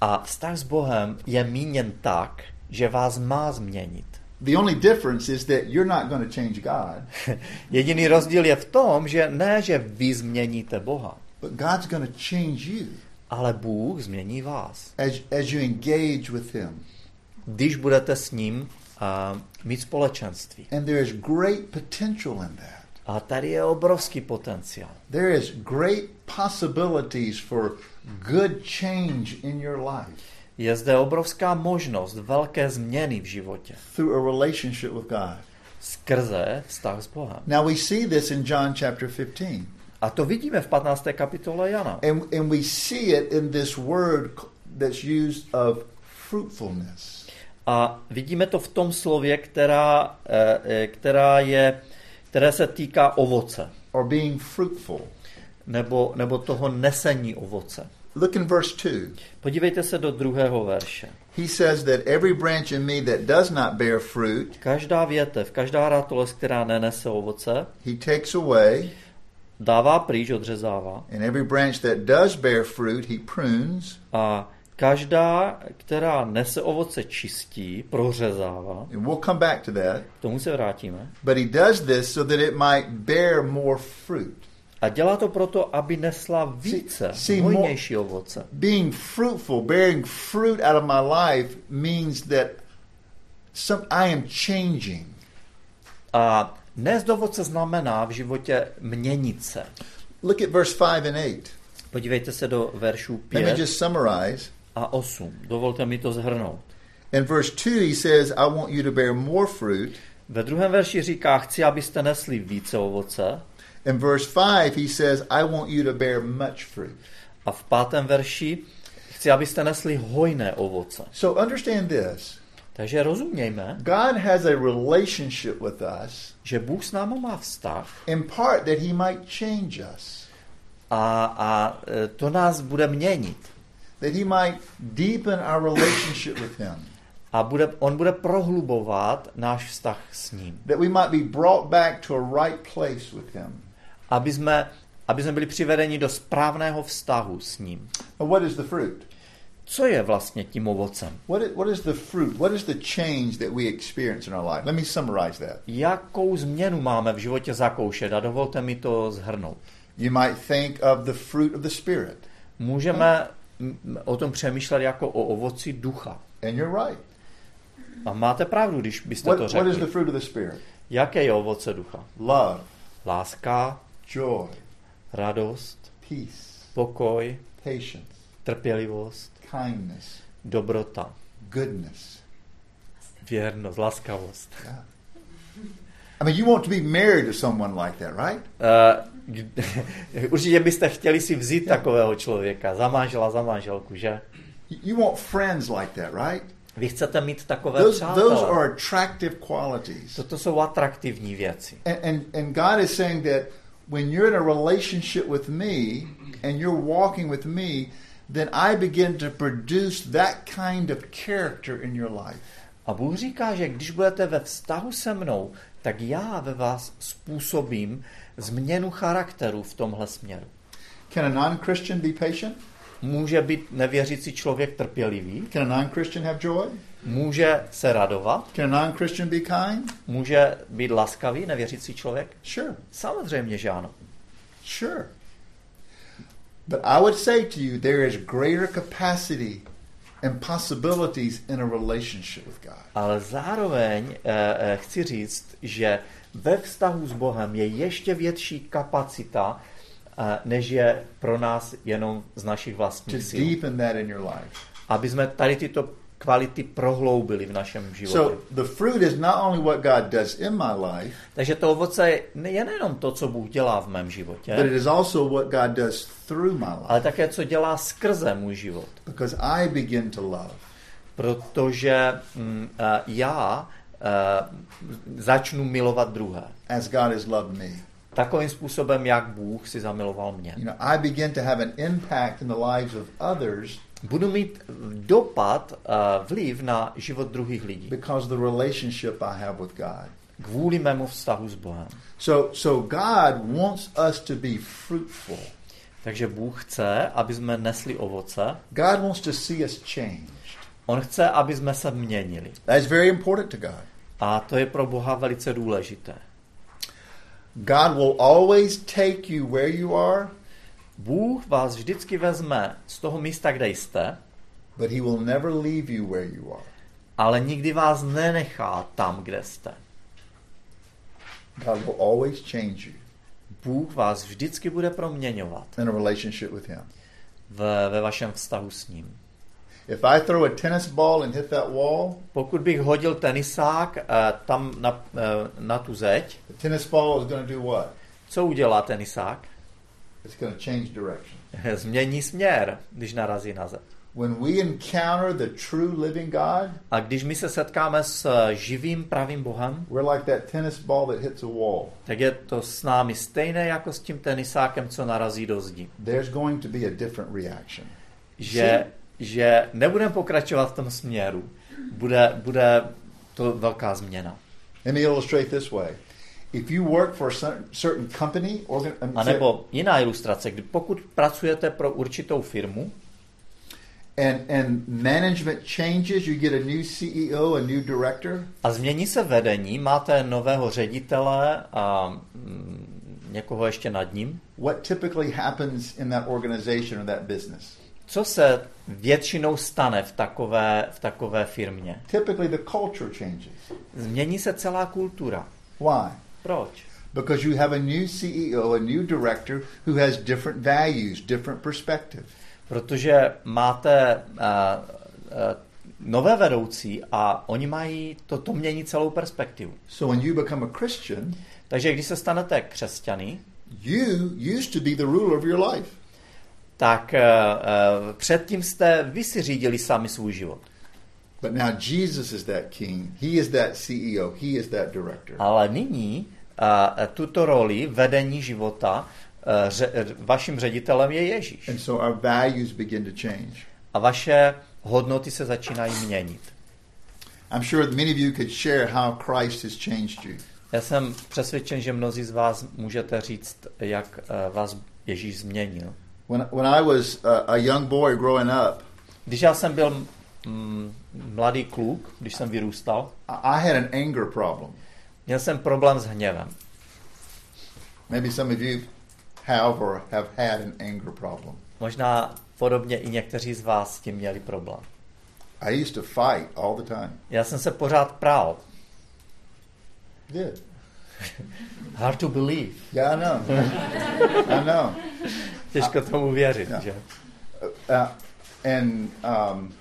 [SPEAKER 2] A vztah s Bohem je míněn tak, že vás má změnit.
[SPEAKER 1] The only difference is that you're not going to change God,
[SPEAKER 2] Jediný rozdíl je v tom, že ne, že vy změníte Boha,
[SPEAKER 1] but God's going to change you
[SPEAKER 2] ale Bůh změní vás.
[SPEAKER 1] as, as you engage with Him.
[SPEAKER 2] Když budete s ním uh, mít společenství.
[SPEAKER 1] And there is great potential in that.
[SPEAKER 2] A tady je obrovský potenciál.
[SPEAKER 1] There is great possibilities for good change in your life
[SPEAKER 2] Je zde obrovská možnost velké změny v životě
[SPEAKER 1] through a relationship with God.
[SPEAKER 2] skrze vztah s Bohem.
[SPEAKER 1] Now we see this in John chapter 15.
[SPEAKER 2] A to vidíme v 15. kapitole Jana.
[SPEAKER 1] And, and we see it in this word that's used of fruitfulness.
[SPEAKER 2] A vidíme to v tom slově, která, eh, eh, která je, které se týká ovoce,
[SPEAKER 1] or being fruitful.
[SPEAKER 2] nebo, nebo toho nesení ovoce.
[SPEAKER 1] Look in verse 2.
[SPEAKER 2] Podívejte se do druhého verše.
[SPEAKER 1] He says that every branch in me that does not bear fruit,
[SPEAKER 2] Každá větev, každá ratolest, která nenese ovoce,
[SPEAKER 1] he takes away,
[SPEAKER 2] dává pryč, odřezává.
[SPEAKER 1] and every branch that does bear fruit, he prunes.
[SPEAKER 2] A každá, která nese ovoce, čistí, prořezává.
[SPEAKER 1] And we'll come back to that.
[SPEAKER 2] K tomu se vrátíme.
[SPEAKER 1] But he does this so that it might bear more fruit.
[SPEAKER 2] A dělá to proto, aby nesla více,
[SPEAKER 1] see
[SPEAKER 2] hojnější ovoce.
[SPEAKER 1] Being fruitful, bearing fruit out of my life means that some I am changing.
[SPEAKER 2] A Nést ovoce znamená v životě měnit se.
[SPEAKER 1] Look at verse 5 and 8.
[SPEAKER 2] Podívejte se do veršů
[SPEAKER 1] Let me
[SPEAKER 2] 5
[SPEAKER 1] just summarize.
[SPEAKER 2] a 8. Dovolte mi to zhrnout.
[SPEAKER 1] In verse 2, he says, I want you to bear more fruit.
[SPEAKER 2] Ve druhém verši říká, chci, abyste nesli více ovoce.
[SPEAKER 1] In verse 5, he says, I want you to bear much fruit.
[SPEAKER 2] A v pátém verši chci, abyste nesli hojné ovoce.
[SPEAKER 1] So understand this
[SPEAKER 2] Takže rozumějme,
[SPEAKER 1] God has a relationship with us,
[SPEAKER 2] že Bůh s námi má vztah
[SPEAKER 1] in part that he might change us,
[SPEAKER 2] a, a e, to nás bude měnit.
[SPEAKER 1] that he might deepen our relationship with him,
[SPEAKER 2] A bude, on bude prohlubovat náš vztah s ním.
[SPEAKER 1] that we might be brought back to a right place with him.
[SPEAKER 2] Aby jsme, aby jsme byli přivedeni do správného vztahu s ním.
[SPEAKER 1] What is the fruit?
[SPEAKER 2] Co je vlastně tím ovocem?
[SPEAKER 1] What is, what is the fruit? What is the change that we experience in our life? Let me summarize that.
[SPEAKER 2] Jakou změnu máme v životě zakoušet? A dovolte mi to zhrnout.
[SPEAKER 1] You might think of the fruit of the Spirit,
[SPEAKER 2] Můžeme o tom přemýšlet jako o ovoci ducha.
[SPEAKER 1] and you're right.
[SPEAKER 2] A máte pravdu, když byste
[SPEAKER 1] What,
[SPEAKER 2] to
[SPEAKER 1] what is the
[SPEAKER 2] řekli.
[SPEAKER 1] fruit of the Spirit?
[SPEAKER 2] Jaké je ovoce ducha?
[SPEAKER 1] Love,
[SPEAKER 2] Láska,
[SPEAKER 1] joy,
[SPEAKER 2] radost,
[SPEAKER 1] peace,
[SPEAKER 2] pokoj,
[SPEAKER 1] patience,
[SPEAKER 2] trpělivost,
[SPEAKER 1] kindness,
[SPEAKER 2] dobrota,
[SPEAKER 1] goodness.
[SPEAKER 2] věrnost, laskavost.
[SPEAKER 1] I mean, you want to be married to someone like that, right?
[SPEAKER 2] Uh, určitě byste chtěli si vzít takového člověka, za manžela, za manželku, že?
[SPEAKER 1] You want friends like that, right?
[SPEAKER 2] Vy chcete mít takové
[SPEAKER 1] Those, those
[SPEAKER 2] přátele.
[SPEAKER 1] are attractive qualities.
[SPEAKER 2] Toto jsou atraktivní věci.
[SPEAKER 1] And, and, and God is saying that when you're in a relationship with me and you're walking with me, then I begin to produce that kind of character in your life.
[SPEAKER 2] A Bůh říká, že když budete ve vztahu se mnou, tak já ve vás způsobím změnu charakteru v tomhle směru.
[SPEAKER 1] Can a non Christian be patient?
[SPEAKER 2] Může být nevěřící člověk trpělivý,
[SPEAKER 1] Can a non Christian have joy?
[SPEAKER 2] může se radovat,
[SPEAKER 1] Can a non Christian be kind?
[SPEAKER 2] může být laskavý nevěřící člověk.
[SPEAKER 1] Sure,
[SPEAKER 2] Samozřejmě, že ano.
[SPEAKER 1] sure. But I would say to you, there is greater capacity and possibilities in a relationship with God.
[SPEAKER 2] Ale zároveň eh, eh, chci říct, že ve vztahu s Bohem je ještě větší kapacita, než je pro nás jenom z našich vlastních sil.
[SPEAKER 1] deepen that in your life.
[SPEAKER 2] Aby jsme tady tyto kvality prohloubili v našem životě.
[SPEAKER 1] So the fruit is not only what God does in my life,
[SPEAKER 2] Takže to ovoce je nejenom to, co Bůh dělá v mém
[SPEAKER 1] but it
[SPEAKER 2] životě,
[SPEAKER 1] is also what God does through my
[SPEAKER 2] ale
[SPEAKER 1] life.
[SPEAKER 2] také, co dělá skrze můj život.
[SPEAKER 1] Because I begin to love.
[SPEAKER 2] Protože mm, eh, já eh, začnu milovat druhé.
[SPEAKER 1] as God has loved me.
[SPEAKER 2] Takovým způsobem, jak Bůh si zamiloval mě.
[SPEAKER 1] You know, I begin to have an impact in the lives of others
[SPEAKER 2] Budu mít dopad, eh, vliv na život druhých lidí.
[SPEAKER 1] because the relationship I have with God.
[SPEAKER 2] Kvůli mému vztahu s Bohem.
[SPEAKER 1] So, so God wants us to be fruitful.
[SPEAKER 2] Takže Bůh chce, aby jsme nesli ovoce.
[SPEAKER 1] God wants to see us changed.
[SPEAKER 2] On chce, aby jsme se měnili.
[SPEAKER 1] That's very important to God.
[SPEAKER 2] A to je pro Boha velice důležité.
[SPEAKER 1] God will always take you where you are,
[SPEAKER 2] Bůh vás vždycky vezme z toho místa, kde jste,
[SPEAKER 1] but He will never leave you where you are.
[SPEAKER 2] ale nikdy vás nenechá tam, kde jste.
[SPEAKER 1] God will always change you
[SPEAKER 2] Bůh vás vždycky bude proměňovat
[SPEAKER 1] in a relationship with Him.
[SPEAKER 2] v, ve vašem vztahu s ním.
[SPEAKER 1] If I throw a tennis ball and hit that wall,
[SPEAKER 2] Pokud bych hodil tenisák eh, tam na, eh, na tu zeď,
[SPEAKER 1] the tennis ball is going to do what?
[SPEAKER 2] co udělá tenisák?
[SPEAKER 1] It's going to change direction.
[SPEAKER 2] Změní směr, když narazí na zeď.
[SPEAKER 1] When we encounter the true living God,
[SPEAKER 2] A když my se setkáme s eh, živým pravým Bohem,
[SPEAKER 1] we're like that tennis ball that hits a wall.
[SPEAKER 2] tak je to s námi stejné jako s tím tenisákem, co narazí do zdi.
[SPEAKER 1] There's going to be a different reaction.
[SPEAKER 2] Že, že nebudeme pokračovat v tom směru. Bude, bude to velká změna.
[SPEAKER 1] Let me illustrate this way. If you work for a cer- certain company, organ- um,
[SPEAKER 2] A nebo jiná ilustrace, kdy pokud pracujete pro určitou firmu
[SPEAKER 1] and, and management changes, you get a new CEO, a new director,
[SPEAKER 2] a změní se vedení, máte nového ředitele a mm, někoho ještě nad ním,
[SPEAKER 1] what typically happens in that organization or that business?
[SPEAKER 2] Co se většinou stane v takové, v takové firmě?
[SPEAKER 1] Typically, the culture changes.
[SPEAKER 2] Změní se celá kultura.
[SPEAKER 1] Why?
[SPEAKER 2] Proč?
[SPEAKER 1] Because you have a new CEO, a new director who has different values, different perspective.
[SPEAKER 2] Protože máte uh, uh, nové vedoucí a oni mají, to, to mění celou perspektivu.
[SPEAKER 1] So when you become a Christian,
[SPEAKER 2] Takže když se stanete křesťany,
[SPEAKER 1] you used to be the ruler of your life.
[SPEAKER 2] Tak uh, předtím jste vy si řídili sami svůj život.
[SPEAKER 1] But now Jesus is that king. He is that CEO. He is that director.
[SPEAKER 2] Ale nyní uh, tuto roli vedení života uh, ře, vaším ředitelem je Ježíš.
[SPEAKER 1] And so our values begin to change.
[SPEAKER 2] A vaše hodnoty se začínají měnit.
[SPEAKER 1] I'm sure that many of you could share how Christ has changed you.
[SPEAKER 2] Já jsem přesvědčen, že mnozí z vás můžete říct, jak vás Ježíš změnil.
[SPEAKER 1] When, when I was a, a young boy growing up,
[SPEAKER 2] Když já jsem byl mm, mladý kluk, když jsem vyrůstal,
[SPEAKER 1] I I had an anger problem.
[SPEAKER 2] měl jsem problém s hněvem.
[SPEAKER 1] Maybe some of you have or have had an anger problem.
[SPEAKER 2] Možná podobně i někteří z vás s tím měli problém.
[SPEAKER 1] I used to fight all the time.
[SPEAKER 2] Já jsem se pořád prál.
[SPEAKER 1] Did.
[SPEAKER 2] Hard to believe.
[SPEAKER 1] Yeah, I know. I know.
[SPEAKER 2] Těžko tomu věřit,
[SPEAKER 1] No.
[SPEAKER 2] že?
[SPEAKER 1] Uh, and um,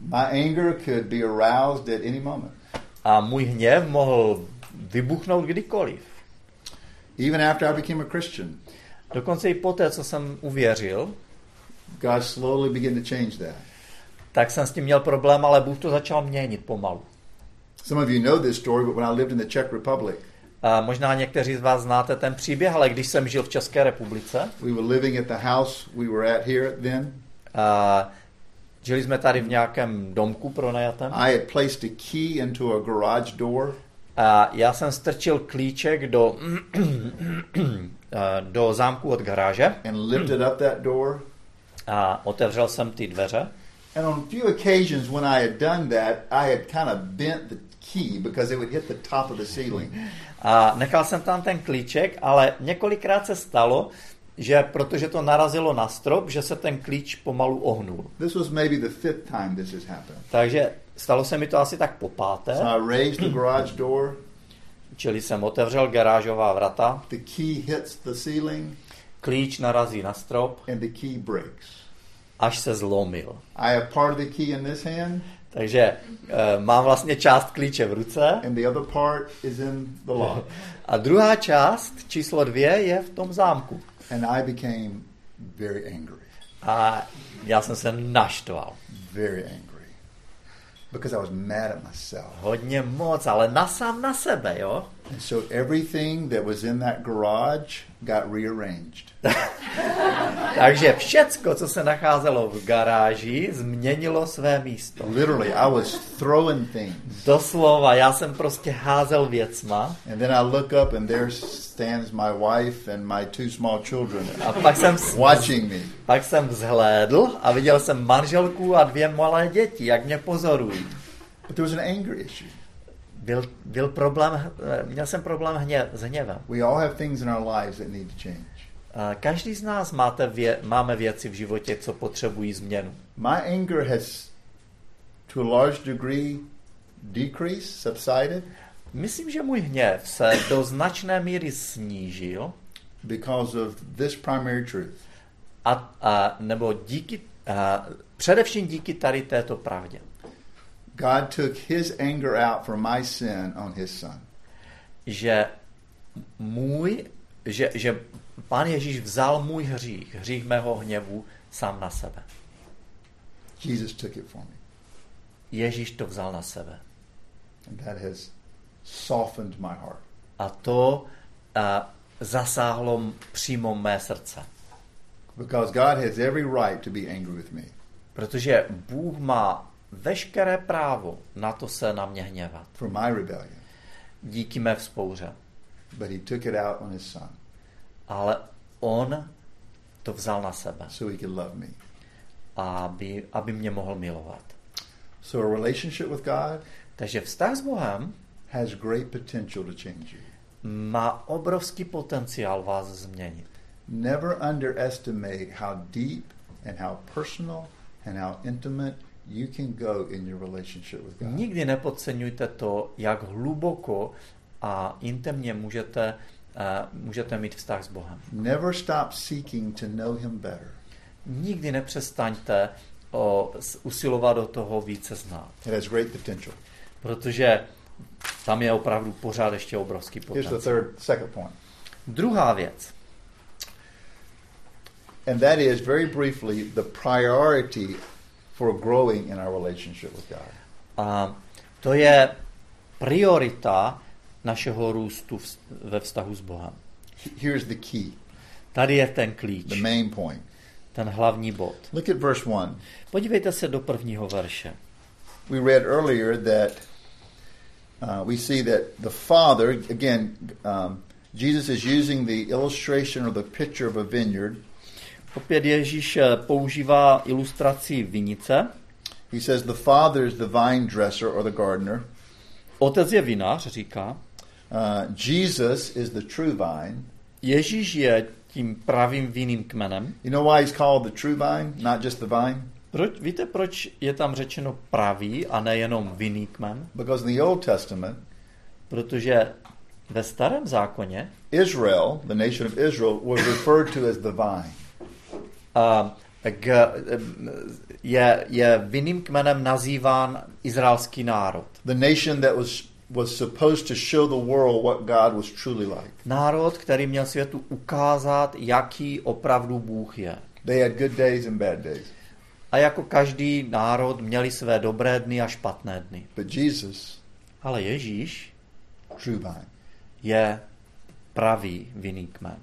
[SPEAKER 1] my anger could be aroused at any moment.
[SPEAKER 2] A můj hněv mohl vybuchnout kdykoliv.
[SPEAKER 1] Even after I became a Christian,
[SPEAKER 2] Dokonce i poté, co jsem uvěřil,
[SPEAKER 1] God slowly began to change that.
[SPEAKER 2] tak jsem s tím měl problém, ale Bůh to začal měnit pomalu.
[SPEAKER 1] Some of you know this story, but when I lived in the Czech Republic,
[SPEAKER 2] A možná někteří z vás znáte ten příběh, ale když jsem žil v České republice,
[SPEAKER 1] we were living at the house we were at here then.
[SPEAKER 2] a žili jsme tady v nějakém domku pronajatém
[SPEAKER 1] I had placed a key into a garage door,
[SPEAKER 2] a já jsem strčil klíček do, do zámku od garáže
[SPEAKER 1] and lifted up that door.
[SPEAKER 2] a otevřel jsem ty dveře
[SPEAKER 1] And on a few occasions when I had done that, I had kind of bent the key because it would hit the top of the ceiling.
[SPEAKER 2] a nechal jsem tam ten klíček, ale několikrát se stalo, že protože to narazilo na strop, že se ten klíč pomalu ohnul.
[SPEAKER 1] This was maybe the fifth time this has happened.
[SPEAKER 2] Takže stalo se mi to asi tak po páté,
[SPEAKER 1] So I raised the garage door,
[SPEAKER 2] čili jsem otevřel garážová vrata,
[SPEAKER 1] the key hits the ceiling,
[SPEAKER 2] klíč narazí na strop,
[SPEAKER 1] and the key breaks.
[SPEAKER 2] až se zlomil.
[SPEAKER 1] I have part of the key in this hand,
[SPEAKER 2] Takže e, mám vlastně část klíče v ruce
[SPEAKER 1] and the other part is in the lock.
[SPEAKER 2] a druhá část, číslo dvě, je v tom zámku.
[SPEAKER 1] And I became very angry,
[SPEAKER 2] A já jsem se naštval.
[SPEAKER 1] very angry, because I was mad at myself.
[SPEAKER 2] Hodně moc, ale na sám na sebe, jo?
[SPEAKER 1] And so everything that was in that garage got rearranged.
[SPEAKER 2] Takže všecko, co se nacházelo v garáži, změnilo své místo.
[SPEAKER 1] Literally, I was throwing things.
[SPEAKER 2] Doslova, já jsem prostě házel věcma
[SPEAKER 1] And then I look up, and there stands my wife and my two small children
[SPEAKER 2] a pak jsem,
[SPEAKER 1] watching me.
[SPEAKER 2] pak jsem vzhlédl a viděl jsem manželku a dvě malé děti, jak mě pozorují.
[SPEAKER 1] But there was an anger issue.
[SPEAKER 2] Byl, byl problém, měl jsem problém hně, s hněvem.
[SPEAKER 1] We all have things in our lives that need to change.
[SPEAKER 2] A Každý z nás máte vě, máme věci v životě, co potřebují změnu.
[SPEAKER 1] My anger has, to a large degree, decreased, subsided,
[SPEAKER 2] Myslím, že můj hněv se do značné míry snížil,
[SPEAKER 1] because of this primary truth.
[SPEAKER 2] a, a, nebo díky, a, především díky tady této pravdě.
[SPEAKER 1] God took his anger out for my sin on his son.
[SPEAKER 2] Že můj, že, že Pán Ježíš vzal můj hřích, hřích mého hněvu sám na sebe.
[SPEAKER 1] Jesus took it for me.
[SPEAKER 2] Ježíš to vzal na sebe.
[SPEAKER 1] And that has softened my heart.
[SPEAKER 2] A to a, zasáhlo přímo mé srdce.
[SPEAKER 1] Because God has every right to be angry with me.
[SPEAKER 2] Protože Bůh má veškeré právo na to se na mě hněvat.
[SPEAKER 1] for my rebellion.
[SPEAKER 2] Díky mé vzpouře.
[SPEAKER 1] But he took it out on his son
[SPEAKER 2] Ale on to vzal na sebe,
[SPEAKER 1] so he could love me.
[SPEAKER 2] aby, aby mě mohl milovat.
[SPEAKER 1] So a relationship with God
[SPEAKER 2] Takže vztah s Bohem
[SPEAKER 1] has great potential to change you.
[SPEAKER 2] má obrovský potenciál vás změnit.
[SPEAKER 1] Never underestimate how deep and how personal and how intimate you can go in your relationship with God.
[SPEAKER 2] Nikdy nepodceňujte to, jak hluboko a intimně můžete, uh, můžete mít vztah s Bohem.
[SPEAKER 1] Never stop seeking to know Him better.
[SPEAKER 2] Nikdy nepřestaňte o, usilovat do toho více znát,
[SPEAKER 1] It has great potential.
[SPEAKER 2] protože tam je opravdu pořád ještě obrovský
[SPEAKER 1] Here's the
[SPEAKER 2] potenciál.
[SPEAKER 1] third, second point,
[SPEAKER 2] Druhá věc,
[SPEAKER 1] and that is very briefly the priority for growing in our relationship with God.
[SPEAKER 2] a to je priorita našeho růstu ve vztahu s Bohem.
[SPEAKER 1] Here's the key,
[SPEAKER 2] Tady je ten klíč,
[SPEAKER 1] the main point.
[SPEAKER 2] ten hlavní bod.
[SPEAKER 1] Look at verse 1.
[SPEAKER 2] Podívejte se do prvního verše.
[SPEAKER 1] We read earlier that uh, we see that the Father, again, um, Jesus is using the illustration or the picture of a vineyard.
[SPEAKER 2] Opět Ježíš eh, používá ilustraci vinice.
[SPEAKER 1] He says the Father is the vine dresser or the gardener.
[SPEAKER 2] Otec je vinař, říká.
[SPEAKER 1] Uh, Jesus is the true vine.
[SPEAKER 2] Ježíš je tím pravým vinným kmenem.
[SPEAKER 1] You know why he's called the true vine, not just the vine?
[SPEAKER 2] Proč, víte, proč je tam řečeno pravý a nejenom vinný kmen?
[SPEAKER 1] Because in the Old Testament,
[SPEAKER 2] Protože ve starém zákoně
[SPEAKER 1] Israel, the nation of Israel, was referred to as the vine.
[SPEAKER 2] A, k, je, je vinným kmenem nazýván izraelský národ.
[SPEAKER 1] The nation that was was supposed to show the world what God was truly like.
[SPEAKER 2] Národ, který měl světu ukázat, jaký opravdu Bůh je.
[SPEAKER 1] They had good days and bad days.
[SPEAKER 2] A jako každý národ měli své dobré dny a špatné dny.
[SPEAKER 1] But Jesus,
[SPEAKER 2] Ale Ježíš
[SPEAKER 1] true vine,
[SPEAKER 2] je pravý vinný kmen.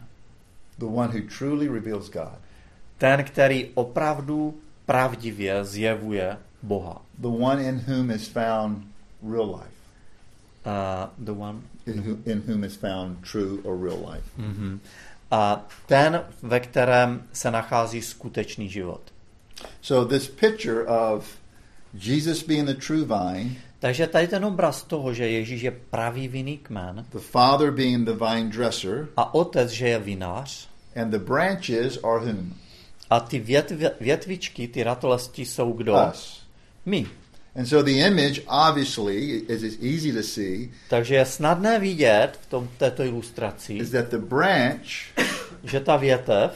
[SPEAKER 1] the one who truly reveals God,
[SPEAKER 2] Ten, který opravdu pravdivě zjevuje Boha.
[SPEAKER 1] the one in whom is found real life,
[SPEAKER 2] Uh, the one.
[SPEAKER 1] in, who, in whom is found true or real life.
[SPEAKER 2] Mm-hmm. A ten, ve kterém se nachází skutečný život.
[SPEAKER 1] So this picture of Jesus being the true vine,
[SPEAKER 2] Takže tady ten obraz toho, že Ježíš je pravý vinný kmen
[SPEAKER 1] the Father being the vine dresser,
[SPEAKER 2] a otec, že je vinář
[SPEAKER 1] and the branches are whom?
[SPEAKER 2] A ty větv, větvičky, ty ratolesti jsou kdo?
[SPEAKER 1] Us.
[SPEAKER 2] My.
[SPEAKER 1] And so the image, obviously, as is easy to see,
[SPEAKER 2] Takže je snadné vidět v tom, této ilustraci,
[SPEAKER 1] is that the branch
[SPEAKER 2] že ta větev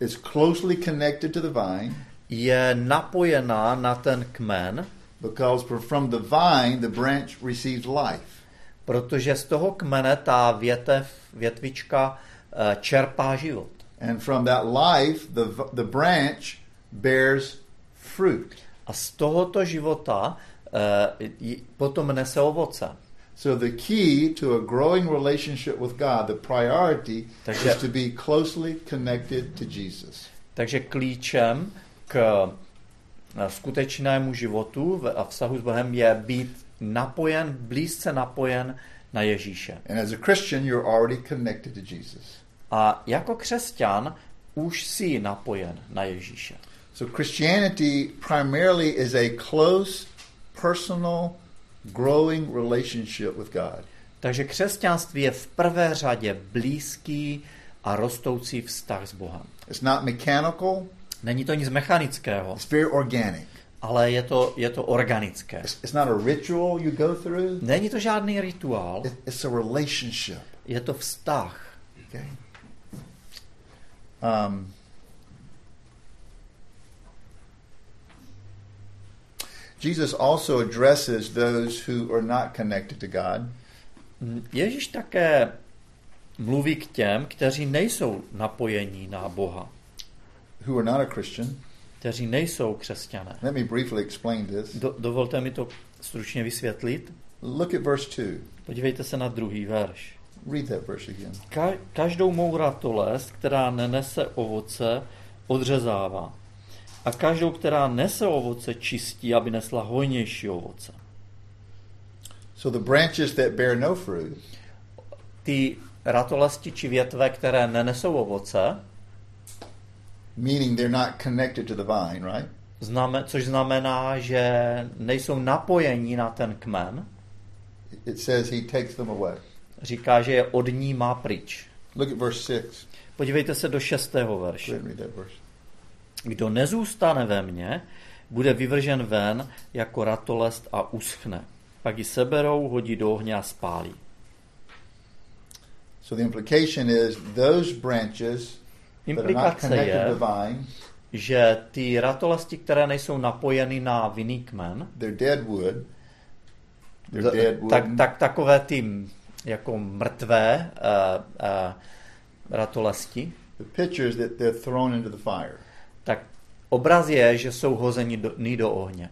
[SPEAKER 1] is closely connected to the vine
[SPEAKER 2] je napojená na ten kmen,
[SPEAKER 1] because from the vine the branch receives life.
[SPEAKER 2] protože z toho kmene ta větev, větvička eh, čerpá život.
[SPEAKER 1] And from that life, the, the branch bears fruit.
[SPEAKER 2] A z tohoto života j- potom nese ovoce.
[SPEAKER 1] So the key to a growing relationship with God, the priority,
[SPEAKER 2] Takže-
[SPEAKER 1] is to be closely connected to Jesus.
[SPEAKER 2] Takže klíčem k eh, skutečnému životu a vztahu s Bohem je být napojen, blízce napojen na Ježíše.
[SPEAKER 1] And as a Christian, you're already connected to Jesus.
[SPEAKER 2] A jako křesťan už jsi napojen na Ježíše.
[SPEAKER 1] So Christianity primarily is a close, personal, growing relationship with God.
[SPEAKER 2] Takže křesťanství je v prvé řadě blízký a rostoucí vztah s Bohem.
[SPEAKER 1] It's not mechanical,
[SPEAKER 2] Není to nic mechanického,
[SPEAKER 1] it's very organic.
[SPEAKER 2] ale je to, je to organické.
[SPEAKER 1] It's, it's not a ritual you go through,
[SPEAKER 2] Není to žádný rituál,
[SPEAKER 1] it, it's a relationship.
[SPEAKER 2] je to vztah.
[SPEAKER 1] Okay? Um, Jesus also addresses those who are not connected to God.
[SPEAKER 2] Ježíš také mluví k těm, kteří nejsou napojení na Boha,
[SPEAKER 1] who are not a Christian.
[SPEAKER 2] kteří nejsou křesťané.
[SPEAKER 1] Let me briefly explain this.
[SPEAKER 2] Do, dovolte mi to stručně vysvětlit.
[SPEAKER 1] Look at verse 2.
[SPEAKER 2] Podívejte se na druhý verš.
[SPEAKER 1] Read that verse again.
[SPEAKER 2] Ka- každou mou ratolest, která nenese ovoce, odřezává. A každou, která nese ovoce, čistí, aby nesla hojnější ovoce.
[SPEAKER 1] So the branches that bear no fruit
[SPEAKER 2] Ty ratolesti či větve, které nenesou ovoce,
[SPEAKER 1] meaning they're not connected to the vine, right?
[SPEAKER 2] znamen, což znamená, že nejsou napojení na ten kmen,
[SPEAKER 1] It says he takes them away.
[SPEAKER 2] Říká, že je od ní má pryč.
[SPEAKER 1] Look at verse 6.
[SPEAKER 2] Podívejte se do šestého verše. Kdo nezůstane ve mně, bude vyvržen ven jako ratolest a uschne. Pak ji seberou, hodí do ohně a spálí.
[SPEAKER 1] So the implication is those branches that are not
[SPEAKER 2] Implikace je,
[SPEAKER 1] vine,
[SPEAKER 2] že ty ratolesti, které nejsou napojeny na vinný kmen,
[SPEAKER 1] they're dead wood. They're dead wood.
[SPEAKER 2] tak, tak takové ty jako mrtvé uh, uh, ratolesti,
[SPEAKER 1] The picture is that they're thrown into the fire.
[SPEAKER 2] tak obraz je, že jsou hozeni do, ní do ohně.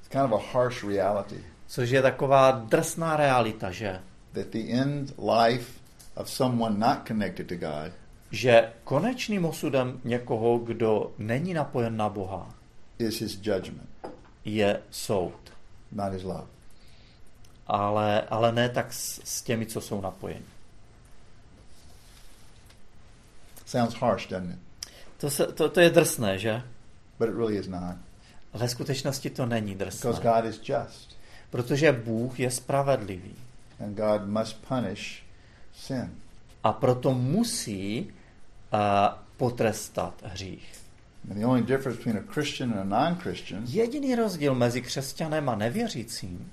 [SPEAKER 1] It's kind of a harsh reality
[SPEAKER 2] Což je taková drsná realita, že?
[SPEAKER 1] that the end life of someone not connected to God
[SPEAKER 2] Že konečným osudem někoho, kdo není napojen na Boha,
[SPEAKER 1] is his judgment,
[SPEAKER 2] je soud.
[SPEAKER 1] not his love.
[SPEAKER 2] Ale, ale ne tak s, s těmi, co jsou napojeni.
[SPEAKER 1] Sounds harsh, doesn't it?
[SPEAKER 2] To, se, to, to je drsné, že?
[SPEAKER 1] But it really is not.
[SPEAKER 2] Ale v skutečnosti to není drsné.
[SPEAKER 1] Because God is just
[SPEAKER 2] Protože Bůh je spravedlivý.
[SPEAKER 1] and God must punish sin.
[SPEAKER 2] A proto musí uh, potrestat hřích.
[SPEAKER 1] And the only difference between a Christian and a non Christian
[SPEAKER 2] Jediný rozdíl mezi křesťanem a nevěřícím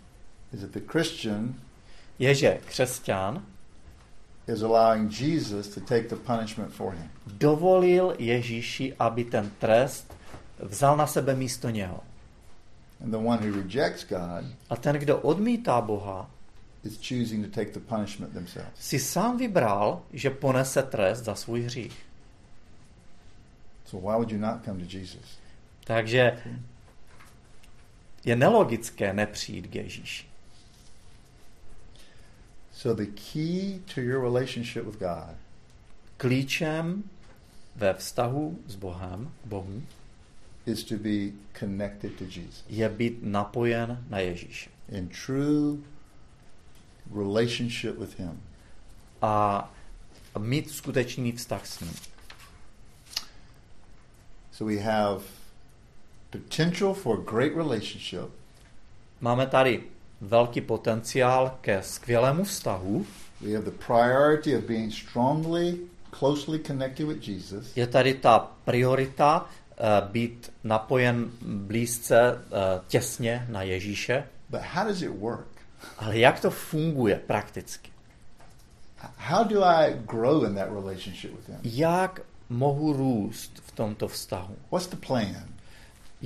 [SPEAKER 1] is that the Christian
[SPEAKER 2] je, že křesťan
[SPEAKER 1] is allowing Jesus to take the punishment for him.
[SPEAKER 2] dovolil Ježíši, aby ten trest vzal na sebe místo něho.
[SPEAKER 1] And the one who rejects God
[SPEAKER 2] A ten, kdo odmítá Boha,
[SPEAKER 1] is choosing to take the punishment themselves.
[SPEAKER 2] si sám vybral, že ponese trest za svůj hřích.
[SPEAKER 1] So why would you not come to Jesus?
[SPEAKER 2] Takže je nelogické nepřijít k Ježíši.
[SPEAKER 1] So the key to your relationship with God
[SPEAKER 2] Klíčem ve vztahu s Bohem, Bohu,
[SPEAKER 1] is to be connected to Jesus
[SPEAKER 2] je být napojen na Ježíše.
[SPEAKER 1] in true relationship with Him.
[SPEAKER 2] A mít skutečný vztah s ním.
[SPEAKER 1] So we have potential for a great relationship,
[SPEAKER 2] Máme tady velký potenciál ke skvělému vztahu.
[SPEAKER 1] we have the priority of being strongly, closely connected with Jesus,
[SPEAKER 2] Je tady ta priorita eh, být napojen blízce, eh, těsně na Ježíše.
[SPEAKER 1] but how does it work?
[SPEAKER 2] Ale jak to funguje prakticky?
[SPEAKER 1] How do I grow in that relationship with Him?
[SPEAKER 2] Jak mohu růst v tomto vztahu?
[SPEAKER 1] What's the plan?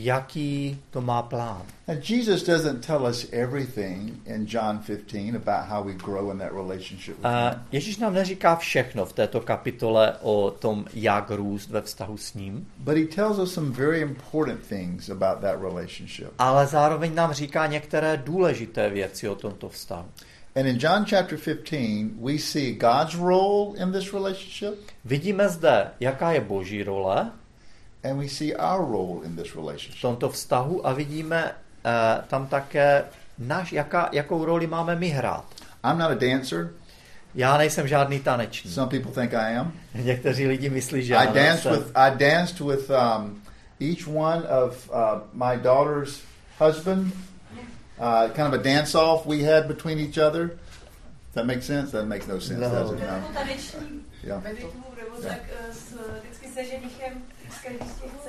[SPEAKER 2] Jaký to má plán?
[SPEAKER 1] Now, Jesus doesn't tell us everything in John 15 about how we grow in that relationship with
[SPEAKER 2] A
[SPEAKER 1] Him.
[SPEAKER 2] Ježíš nám neříká všechno v této kapitole o tom, jak růst ve vztahu s ním,
[SPEAKER 1] But He tells us some very important things about that relationship.
[SPEAKER 2] ale zároveň nám říká některé důležité věci o tomto vztahu.
[SPEAKER 1] And in John chapter 15, we see God's role in this relationship
[SPEAKER 2] Vidíme zde, jaká je boží role
[SPEAKER 1] and we see our role in this
[SPEAKER 2] v
[SPEAKER 1] relationship.
[SPEAKER 2] tomto vztahu a vidíme eh, tam také, naš, jaká, jakou roli máme my hrát.
[SPEAKER 1] I'm not a dancer.
[SPEAKER 2] Já nejsem žádný tanečník.
[SPEAKER 1] Some people think I am.
[SPEAKER 2] Někteří lidi myslí, že
[SPEAKER 1] I
[SPEAKER 2] ano,
[SPEAKER 1] danced
[SPEAKER 2] jsem.
[SPEAKER 1] with I danced with um, each one of uh, my daughter's husband. Uh, kind of a dance off we had between each other. Does that make sense? That makes no sense,
[SPEAKER 2] No.
[SPEAKER 1] does it?
[SPEAKER 3] Jako
[SPEAKER 1] No.
[SPEAKER 3] taneční
[SPEAKER 1] Yeah.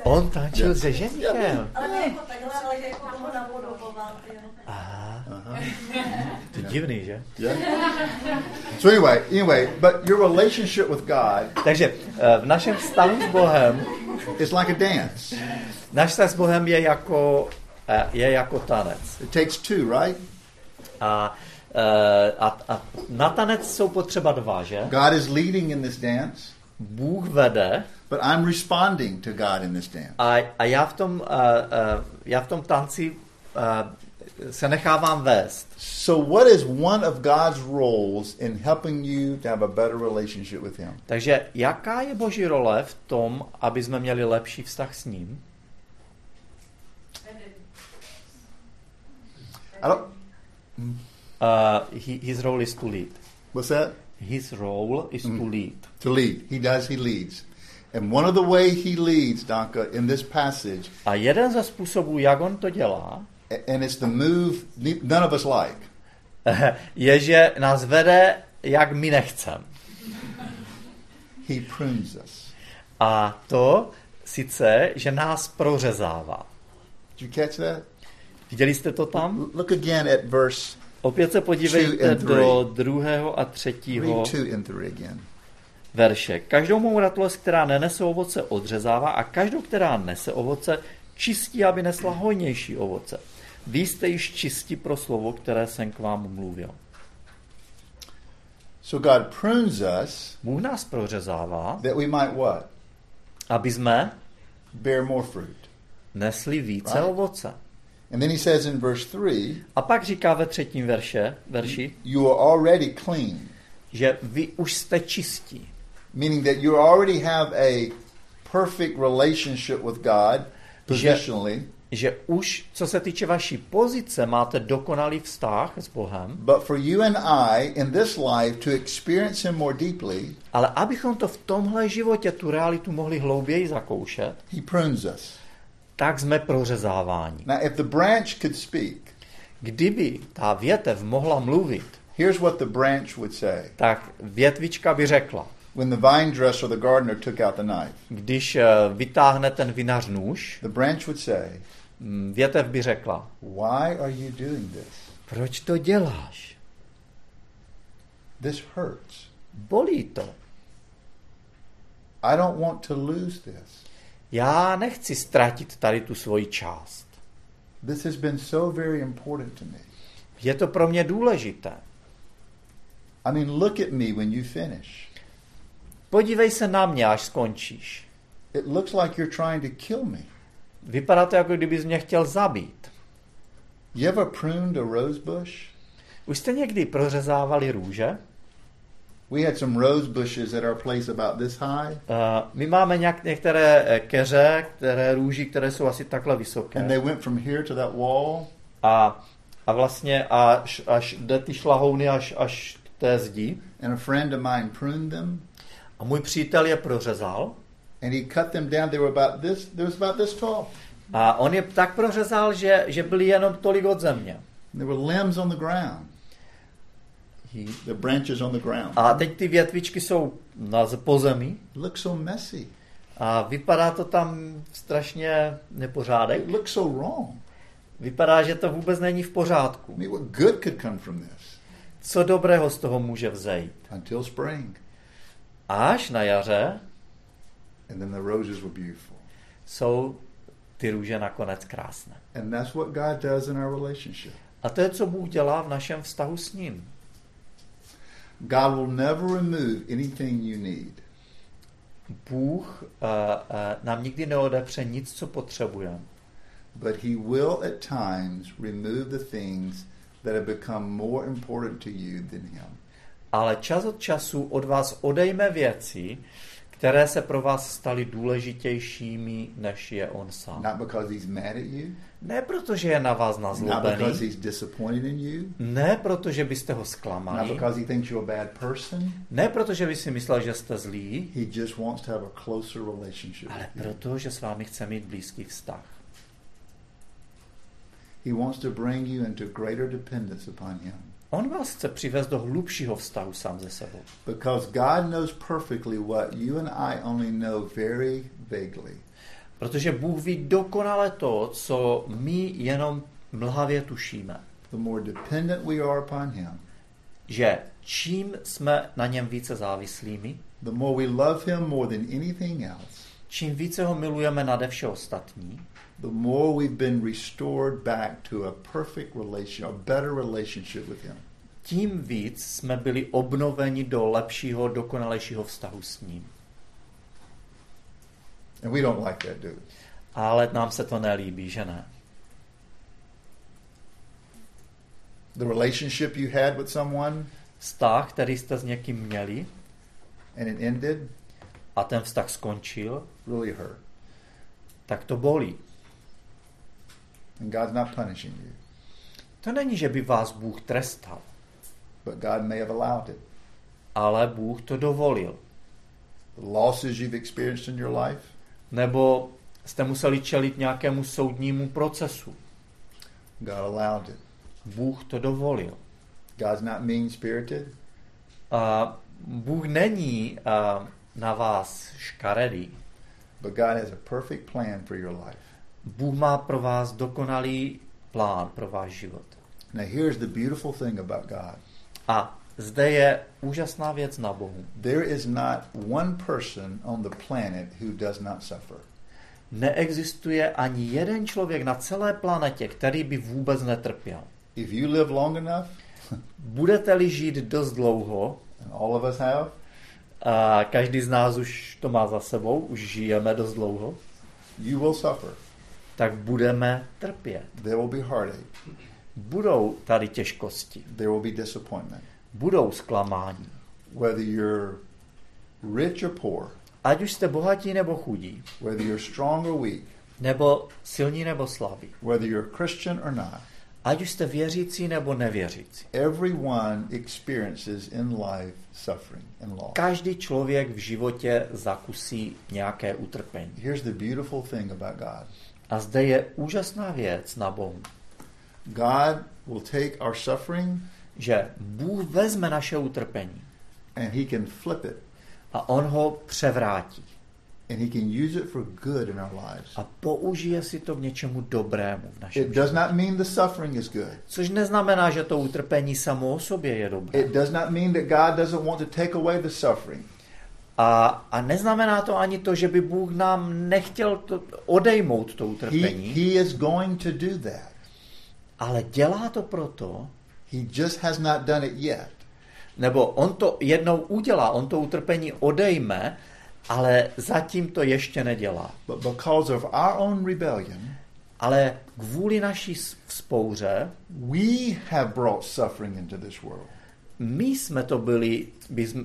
[SPEAKER 2] On tančil se ženichem.
[SPEAKER 3] Ale ne jako takhle, ale jako toho napodoboval.
[SPEAKER 2] Aha,
[SPEAKER 1] Uh-huh.
[SPEAKER 2] to divný, že?
[SPEAKER 1] Yeah. So anyway, anyway, but your relationship with God
[SPEAKER 2] Takže eh, v našem vztahu s Bohem,
[SPEAKER 1] is like a dance.
[SPEAKER 2] náš vztah s Bohem je jako, eh, je jako tanec.
[SPEAKER 1] It takes two, right?
[SPEAKER 2] A, eh, a, a na tanec jsou potřeba dva, že?
[SPEAKER 1] God is leading in this dance,
[SPEAKER 2] Bůh vede
[SPEAKER 1] but I'm responding to God in this dance.
[SPEAKER 2] a, a já, v tom, uh, uh, já v tom tanci uh, se nechávám vést.
[SPEAKER 1] So, what is one of God's roles in helping you to have a better relationship with Him?
[SPEAKER 2] Takže jaká je Boží role v tom, aby jsme měli lepší vztah s ním?
[SPEAKER 1] I don't.
[SPEAKER 2] Uh, he, his role is to lead.
[SPEAKER 1] What's that?
[SPEAKER 2] His role is to lead.
[SPEAKER 1] To lead. He does. He leads. And one of the way he leads, Donka, in this passage,
[SPEAKER 2] A jeden ze způsobů, jak on to dělá,
[SPEAKER 1] and it's the move ne- none of us like.
[SPEAKER 2] je, že nás vede, jak my nechcem.
[SPEAKER 1] He prunes us.
[SPEAKER 2] A to sice, že nás prořezává.
[SPEAKER 1] Did you catch that?
[SPEAKER 2] Viděli jste to tam?
[SPEAKER 1] Look again at verse
[SPEAKER 2] Opět se podívejte do druhého a třetího verše. Každou mou ratolest, která nenese ovoce, odřezává a každou, která nese ovoce, čistí, aby nesla hojnější ovoce. Vy jste již čistí pro slovo, které jsem k vám mluvil.
[SPEAKER 1] So God prunes us
[SPEAKER 2] Bůh nás prořezává,
[SPEAKER 1] that we might what?
[SPEAKER 2] aby jsme
[SPEAKER 1] Bear more fruit.
[SPEAKER 2] nesli více
[SPEAKER 1] Right.
[SPEAKER 2] ovoce.
[SPEAKER 1] And then he says in verse 3
[SPEAKER 2] A pak říká ve třetím verše, verši,
[SPEAKER 1] you are already clean,
[SPEAKER 2] že vy už jste čistí.
[SPEAKER 1] meaning that you already have a perfect relationship with God positionally,
[SPEAKER 2] Že už, co se týče vaší pozice, máte dokonalý vztah s Bohem,
[SPEAKER 1] but for you and I in this life to experience Him more deeply,
[SPEAKER 2] ale abychom to v tomhle životě, tu realitu mohli hlouběji zakoušet,
[SPEAKER 1] He prunes us.
[SPEAKER 2] Tak jsme prořezáváni.
[SPEAKER 1] Now, if the branch could speak,
[SPEAKER 2] Kdyby ta větev mohla mluvit,
[SPEAKER 1] here's what the branch would say.
[SPEAKER 2] tak větvička by řekla,
[SPEAKER 1] When the vine dresser or the gardener took out the knife,
[SPEAKER 2] když eh, vytáhne ten vinař nůž,
[SPEAKER 1] the branch would say,
[SPEAKER 2] mm, větev by řekla,
[SPEAKER 1] Why are you doing this?
[SPEAKER 2] proč to děláš?
[SPEAKER 1] This hurts.
[SPEAKER 2] Bolí to.
[SPEAKER 1] I don't want to lose this.
[SPEAKER 2] Já nechci ztratit tady tu svoji část.
[SPEAKER 1] This has been so very important to me.
[SPEAKER 2] Je to pro mě důležité.
[SPEAKER 1] I mean, look at me when you finish.
[SPEAKER 2] Podívej se na mě, až skončíš.
[SPEAKER 1] It looks like you're trying to kill me.
[SPEAKER 2] Vypadá to, jako kdybys mě chtěl zabít.
[SPEAKER 1] You ever pruned a rose bush?
[SPEAKER 2] Už jste někdy prořezávali růže?
[SPEAKER 1] We had some rose bushes at our place about this high,
[SPEAKER 2] Uh, my máme nějak, některé eh, keře, které růží, které jsou asi takhle vysoké.
[SPEAKER 1] and they went from here to that wall,
[SPEAKER 2] A, a vlastně až, až jde ty šlahouny až, až k té zdi.
[SPEAKER 1] and a friend of mine pruned them,
[SPEAKER 2] A můj přítel je prořezal.
[SPEAKER 1] and he cut them down. They were about this. They was about this tall.
[SPEAKER 2] A on je tak prořezal, že, že byli jenom tolik od země.
[SPEAKER 1] There were limbs on the ground. The branches on the ground.
[SPEAKER 2] A teď ty větvičky jsou na, po zemi
[SPEAKER 1] It looks so messy.
[SPEAKER 2] a vypadá to tam strašně nepořádek.
[SPEAKER 1] It looks so wrong.
[SPEAKER 2] Vypadá, že to vůbec není v pořádku.
[SPEAKER 1] I mean, what good could come from this?
[SPEAKER 2] Co dobrého z toho může vzejít?
[SPEAKER 1] Until spring,
[SPEAKER 2] Až na jaře
[SPEAKER 1] and then the roses were beautiful.
[SPEAKER 2] jsou ty růže nakonec krásné.
[SPEAKER 1] And that's what God does in our relationship.
[SPEAKER 2] A to je, co Bůh dělá v našem vztahu s ním.
[SPEAKER 1] God will never remove anything you need.
[SPEAKER 2] Bůh uh, uh, nám nikdy neodepře nic, co potřebujeme.
[SPEAKER 1] But he will at times remove the things that have become more important to you than him.
[SPEAKER 2] Ale čas od času od vás odejme věci, které se pro vás staly důležitějšími, než je on sám.
[SPEAKER 1] Not because he's mad at you,
[SPEAKER 2] Ne proto, že je na vás nazlobený, ne proto, že byste ho zklamali,
[SPEAKER 1] because he thinks you're a bad person.
[SPEAKER 2] ne proto, že by si myslel, že jste zlí,
[SPEAKER 1] He just wants to have a closer relationship
[SPEAKER 2] ale proto, že s vámi chce mít blízký vztah.
[SPEAKER 1] He wants to bring you into greater dependence upon him.
[SPEAKER 2] On vás chce přivést do hlubšího vztahu sám ze sebou.
[SPEAKER 1] Because God knows perfectly what you and I only know very vaguely.
[SPEAKER 2] Protože Bůh ví dokonale to, co my jenom mlhavě tušíme.
[SPEAKER 1] The more dependent we are upon him,
[SPEAKER 2] Že čím jsme na něm více závislými,
[SPEAKER 1] the more we love him more than anything else,
[SPEAKER 2] čím více ho milujeme nade vše ostatní,
[SPEAKER 1] the more we've been restored back to a perfect relation, a better relationship with him.
[SPEAKER 2] tím víc jsme byli obnoveni do lepšího, dokonalejšího vztahu s ním.
[SPEAKER 1] And we don't like that, do we?
[SPEAKER 2] Ale nám se to nelíbí, že ne?
[SPEAKER 1] The relationship you had with someone
[SPEAKER 2] Vztah, který jste s někým měli
[SPEAKER 1] and it ended
[SPEAKER 2] a ten vztah skončil,
[SPEAKER 1] really hurt.
[SPEAKER 2] tak to bolí.
[SPEAKER 1] And God's not punishing you,
[SPEAKER 2] To není, že by vás Bůh trestal,
[SPEAKER 1] but God may have allowed it.
[SPEAKER 2] ale Bůh to dovolil.
[SPEAKER 1] The losses you've experienced in your life,
[SPEAKER 2] Nebo jste museli čelit nějakému soudnímu procesu.
[SPEAKER 1] God allowed it.
[SPEAKER 2] Bůh to dovolil.
[SPEAKER 1] God's not mean spirited.
[SPEAKER 2] A Bůh není a, na vás škaredý.
[SPEAKER 1] But God has a perfect plan for your life.
[SPEAKER 2] Bůh má pro vás dokonalý plán pro váš život.
[SPEAKER 1] Now, here's the beautiful thing about God
[SPEAKER 2] A zde je úžasná věc na Bohu.
[SPEAKER 1] there is not one person on the planet who does not suffer.
[SPEAKER 2] Neexistuje ani jeden člověk na celé planetě, který by vůbec netrpěl.
[SPEAKER 1] If you live long enough,
[SPEAKER 2] Budete-li žít dost dlouho,
[SPEAKER 1] and all of us have,
[SPEAKER 2] a každý z nás už to má za sebou, už žijeme dost dlouho,
[SPEAKER 1] you will suffer.
[SPEAKER 2] tak budeme trpět.
[SPEAKER 1] There will be heartache.
[SPEAKER 2] Budou tady těžkosti,
[SPEAKER 1] There will be disappointment.
[SPEAKER 2] Budou zklamání.
[SPEAKER 1] Whether you're rich or poor,
[SPEAKER 2] Ať už jste bohatí nebo chudí,
[SPEAKER 1] whether you're strong or weak,
[SPEAKER 2] nebo silní nebo slabí,
[SPEAKER 1] whether you're Christian or not,
[SPEAKER 2] ať už jste věřící nebo nevěřící.
[SPEAKER 1] everyone experiences in life suffering and loss.
[SPEAKER 2] Každý člověk v životě zakusí nějaké utrpení.
[SPEAKER 1] Here's the beautiful thing about God
[SPEAKER 2] A zde je úžasná věc na Bohu,
[SPEAKER 1] God will take our suffering
[SPEAKER 2] že Bůh vezme naše utrpení
[SPEAKER 1] and He can flip it
[SPEAKER 2] a On ho převrátí
[SPEAKER 1] and He can use it for good in our lives.
[SPEAKER 2] a použije si to k něčemu dobrému v našem
[SPEAKER 1] It
[SPEAKER 2] životě.
[SPEAKER 1] does not mean the suffering is good.
[SPEAKER 2] Což neznamená, že to utrpení samo o sobě je dobré.
[SPEAKER 1] It does not mean that God doesn't want to take away the suffering.
[SPEAKER 2] A, a neznamená to ani to, že by Bůh nám nechtěl to, odejmout to
[SPEAKER 1] He,
[SPEAKER 2] utrpení,
[SPEAKER 1] he is going to do that.
[SPEAKER 2] ale dělá to proto,
[SPEAKER 1] He just has not done it yet.
[SPEAKER 2] nebo on to jednou udělá, on to utrpení odejme, ale zatím to ještě nedělá.
[SPEAKER 1] But because of our own rebellion,
[SPEAKER 2] Ale kvůli naší vzpouře,
[SPEAKER 1] we have brought suffering into this world.
[SPEAKER 2] My jsme to byli,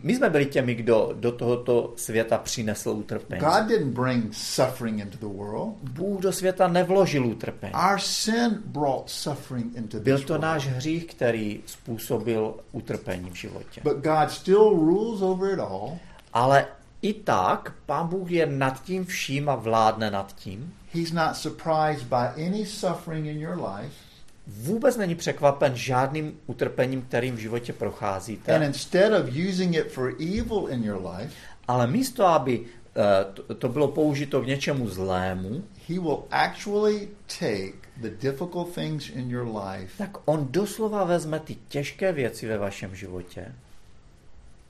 [SPEAKER 2] my jsme- byli těmi, kdo do tohoto světa přinesl utrpení.
[SPEAKER 1] God didn't bring suffering into the world.
[SPEAKER 2] Bůh do světa nevložil utrpení.
[SPEAKER 1] Our sin brought suffering into
[SPEAKER 2] Byl to náš hřích, který způsobil utrpení v životě.
[SPEAKER 1] But God still rules over it all.
[SPEAKER 2] Ale i tak Pán Bůh je nad tím vším a vládne nad tím.
[SPEAKER 1] He's not surprised by any suffering in your life.
[SPEAKER 2] Vůbec není překvapen žádným utrpením, kterým v životě
[SPEAKER 1] And
[SPEAKER 2] procházíte.
[SPEAKER 1] instead of using it for evil in your life,
[SPEAKER 2] Ale místo, aby eh, to- to bylo použito k něčemu zlému,
[SPEAKER 1] He will actually take the difficult things in your life
[SPEAKER 2] tak on doslova vezme ty těžké věci ve vašem životě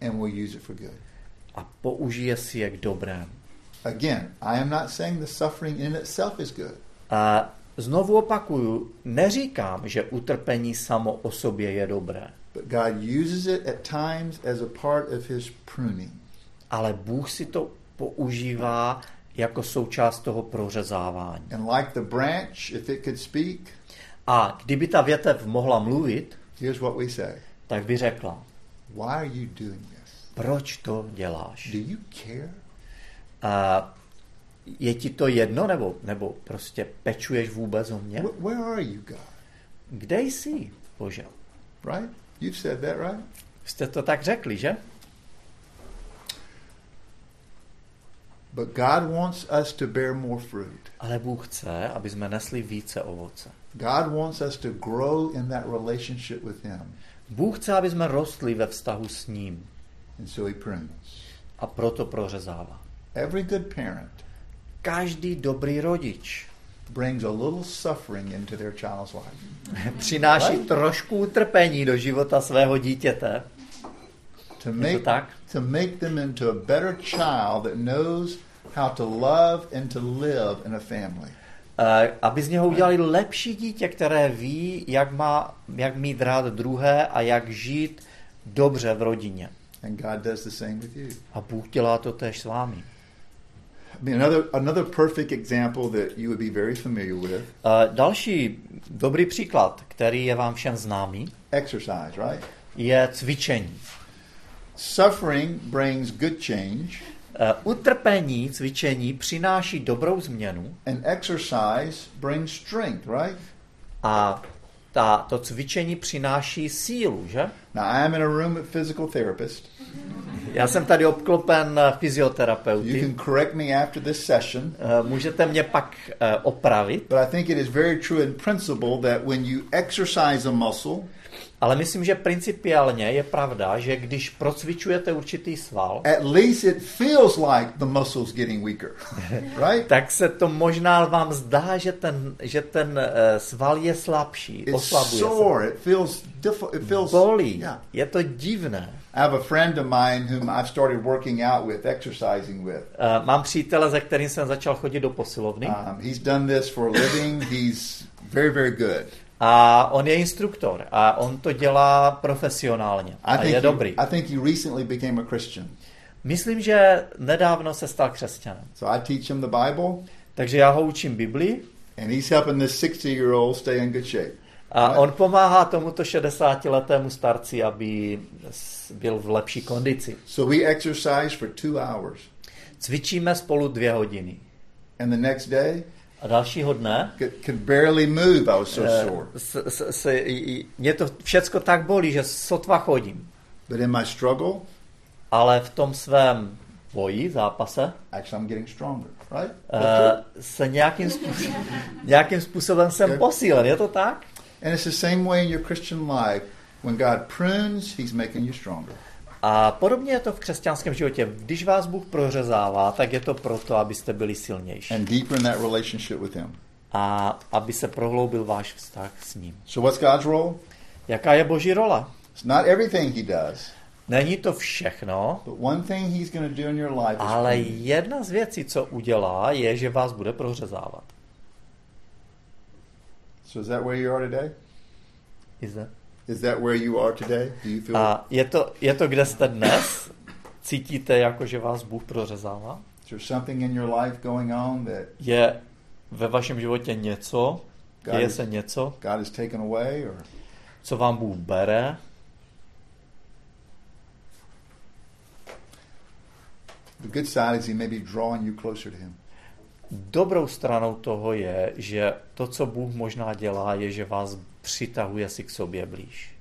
[SPEAKER 1] and will use it for good.
[SPEAKER 2] a použije si je k dobrému.
[SPEAKER 1] Again, I am not saying the suffering in itself is good.
[SPEAKER 2] A znovu opakuju, neříkám, že utrpení samo o sobě je dobré,
[SPEAKER 1] But God uses it at times as a part of His pruning.
[SPEAKER 2] ale Bůh si to používá jako součást toho prořezávání.
[SPEAKER 1] And like the branch, if it could speak,
[SPEAKER 2] A kdyby ta větev mohla mluvit,
[SPEAKER 1] here's what we say
[SPEAKER 2] tak by řekla,
[SPEAKER 1] Why are you doing this?
[SPEAKER 2] proč to děláš?
[SPEAKER 1] Do you care?
[SPEAKER 2] A je ti to jedno, nebo, nebo prostě pečuješ vůbec o mě?
[SPEAKER 1] Wh- Where are you, God?
[SPEAKER 2] Kde jsi, Bože?
[SPEAKER 1] Right? You've said that, right?
[SPEAKER 2] Jste to tak řekli, že?
[SPEAKER 1] But God wants us to bear more fruit.
[SPEAKER 2] Ale Bůh chce, aby jsme nesli více ovoce.
[SPEAKER 1] God wants us to grow in that relationship with Him.
[SPEAKER 2] Bůh chce, aby jsme rostli ve vztahu s ním
[SPEAKER 1] And so He prunes.
[SPEAKER 2] a proto prořezává.
[SPEAKER 1] Every good parent
[SPEAKER 2] Každý dobrý rodič
[SPEAKER 1] brings a little suffering into their child's life
[SPEAKER 2] přináší
[SPEAKER 1] Right.
[SPEAKER 2] trošku utrpení do života svého dítěte,
[SPEAKER 1] to
[SPEAKER 2] to
[SPEAKER 1] make
[SPEAKER 2] tak?
[SPEAKER 1] to make them into a better child that knows how to love and to live in a family.
[SPEAKER 2] Eh, aby z něho udělali lepší dítě, které ví, jak, má, jak mít rád druhé a jak žít dobře v rodině.
[SPEAKER 1] And God does the same with you.
[SPEAKER 2] A Bůh dělá to též s vámi.
[SPEAKER 1] Another another perfect example that you would be very familiar with:
[SPEAKER 2] Eh, Další dobrý příklad, který je vám všem známý,
[SPEAKER 1] exercise. Right?
[SPEAKER 2] je cvičení.
[SPEAKER 1] Suffering brings good change,
[SPEAKER 2] Eh, Utrpení, cvičení přináší dobrou změnu
[SPEAKER 1] and exercise brings strength. Right?
[SPEAKER 2] a ta, to cvičení přináší sílu, že?
[SPEAKER 1] Now, I am in a room with physical therapists.
[SPEAKER 2] Já jsem tady obklopen eh,
[SPEAKER 1] You
[SPEAKER 2] fyzioterapeuty.
[SPEAKER 1] can correct me after this session,
[SPEAKER 2] Eh, Můžete mě pak eh, opravit,
[SPEAKER 1] but I think it is very true in principle that when you exercise a muscle,
[SPEAKER 2] Ale myslím, že principiálně je pravda, že když procvičujete určitý sval,
[SPEAKER 1] at least it feels like the muscle's getting weaker, right?
[SPEAKER 2] tak se to možná vám zdá, že ten, že ten uh, sval je slabší,
[SPEAKER 1] It's
[SPEAKER 2] oslabuje
[SPEAKER 1] sore. It feels It
[SPEAKER 2] se.
[SPEAKER 1] feels
[SPEAKER 2] Bolí.
[SPEAKER 1] Yeah.
[SPEAKER 2] Je to divné.
[SPEAKER 1] I have a friend of mine whom I've started working out with, exercising with.
[SPEAKER 2] Uh, mám přítele, se kterým jsem začal chodit do posilovny
[SPEAKER 1] Um, he's done this for a living. He's very, very good.
[SPEAKER 2] a on je instruktor a on to dělá profesionálně
[SPEAKER 1] I
[SPEAKER 2] a
[SPEAKER 1] think
[SPEAKER 2] je
[SPEAKER 1] he,
[SPEAKER 2] dobrý.
[SPEAKER 1] I think he recently became a Christian.
[SPEAKER 2] Myslím, že nedávno se stal křesťanem.
[SPEAKER 1] So I teach him the Bible,
[SPEAKER 2] Takže já ho učím Biblii
[SPEAKER 1] and he's helping this 60-year-old stay in good shape.
[SPEAKER 2] a
[SPEAKER 1] Right.
[SPEAKER 2] on pomáhá tomuto 60-letému starci, aby byl v lepší kondici.
[SPEAKER 1] So we exercise for two hours,
[SPEAKER 2] Cvičíme spolu dvě hodiny.
[SPEAKER 1] and the next day
[SPEAKER 2] A dalšího dne
[SPEAKER 1] could, barely move. I was so
[SPEAKER 2] eh,
[SPEAKER 1] sore.
[SPEAKER 2] s, s, s, i- mě to všecko tak bolí, že sotva chodím.
[SPEAKER 1] But in my struggle,
[SPEAKER 2] Ale v tom svém boji, zápase,
[SPEAKER 1] actually, I'm getting stronger. Right? True?
[SPEAKER 2] se nějakým způsobem, nějakým způsobem jsem
[SPEAKER 1] Okay.
[SPEAKER 2] posílen. Je to tak?
[SPEAKER 1] And it's the same way in your Christian life. When God prunes, He's making you stronger.
[SPEAKER 2] A podobně je to v křesťanském životě. Když vás Bůh prořezává, tak je to proto, abyste byli silnější.
[SPEAKER 1] and deeper in that relationship with Him.
[SPEAKER 2] A aby se prohloubil váš vztah s ním.
[SPEAKER 1] So, what's God's role?
[SPEAKER 2] Jaká je Boží rola?
[SPEAKER 1] It's not everything He does,
[SPEAKER 2] Není to všechno,
[SPEAKER 1] but one thing He's going to do in your life is
[SPEAKER 2] ale jedna z věcí, co udělá, je, že vás bude prořezávat.
[SPEAKER 1] So, is that where you are today?
[SPEAKER 2] Is that?
[SPEAKER 1] Is that where you are today? Do you feel?
[SPEAKER 2] A je to, je to, kde jste dnes? Cítíte, jako že vás Bůh prořezává?
[SPEAKER 1] is there something in your life going on that
[SPEAKER 2] Je ve vašem životě něco, děje se něco,
[SPEAKER 1] God has taken away, or
[SPEAKER 2] co vám Bůh bere,
[SPEAKER 1] the good side is He may be drawing you closer to Him.
[SPEAKER 2] Dobrou stranou toho je, že to, co Bůh možná dělá, je, že vás přitahuje si k sobě blíž.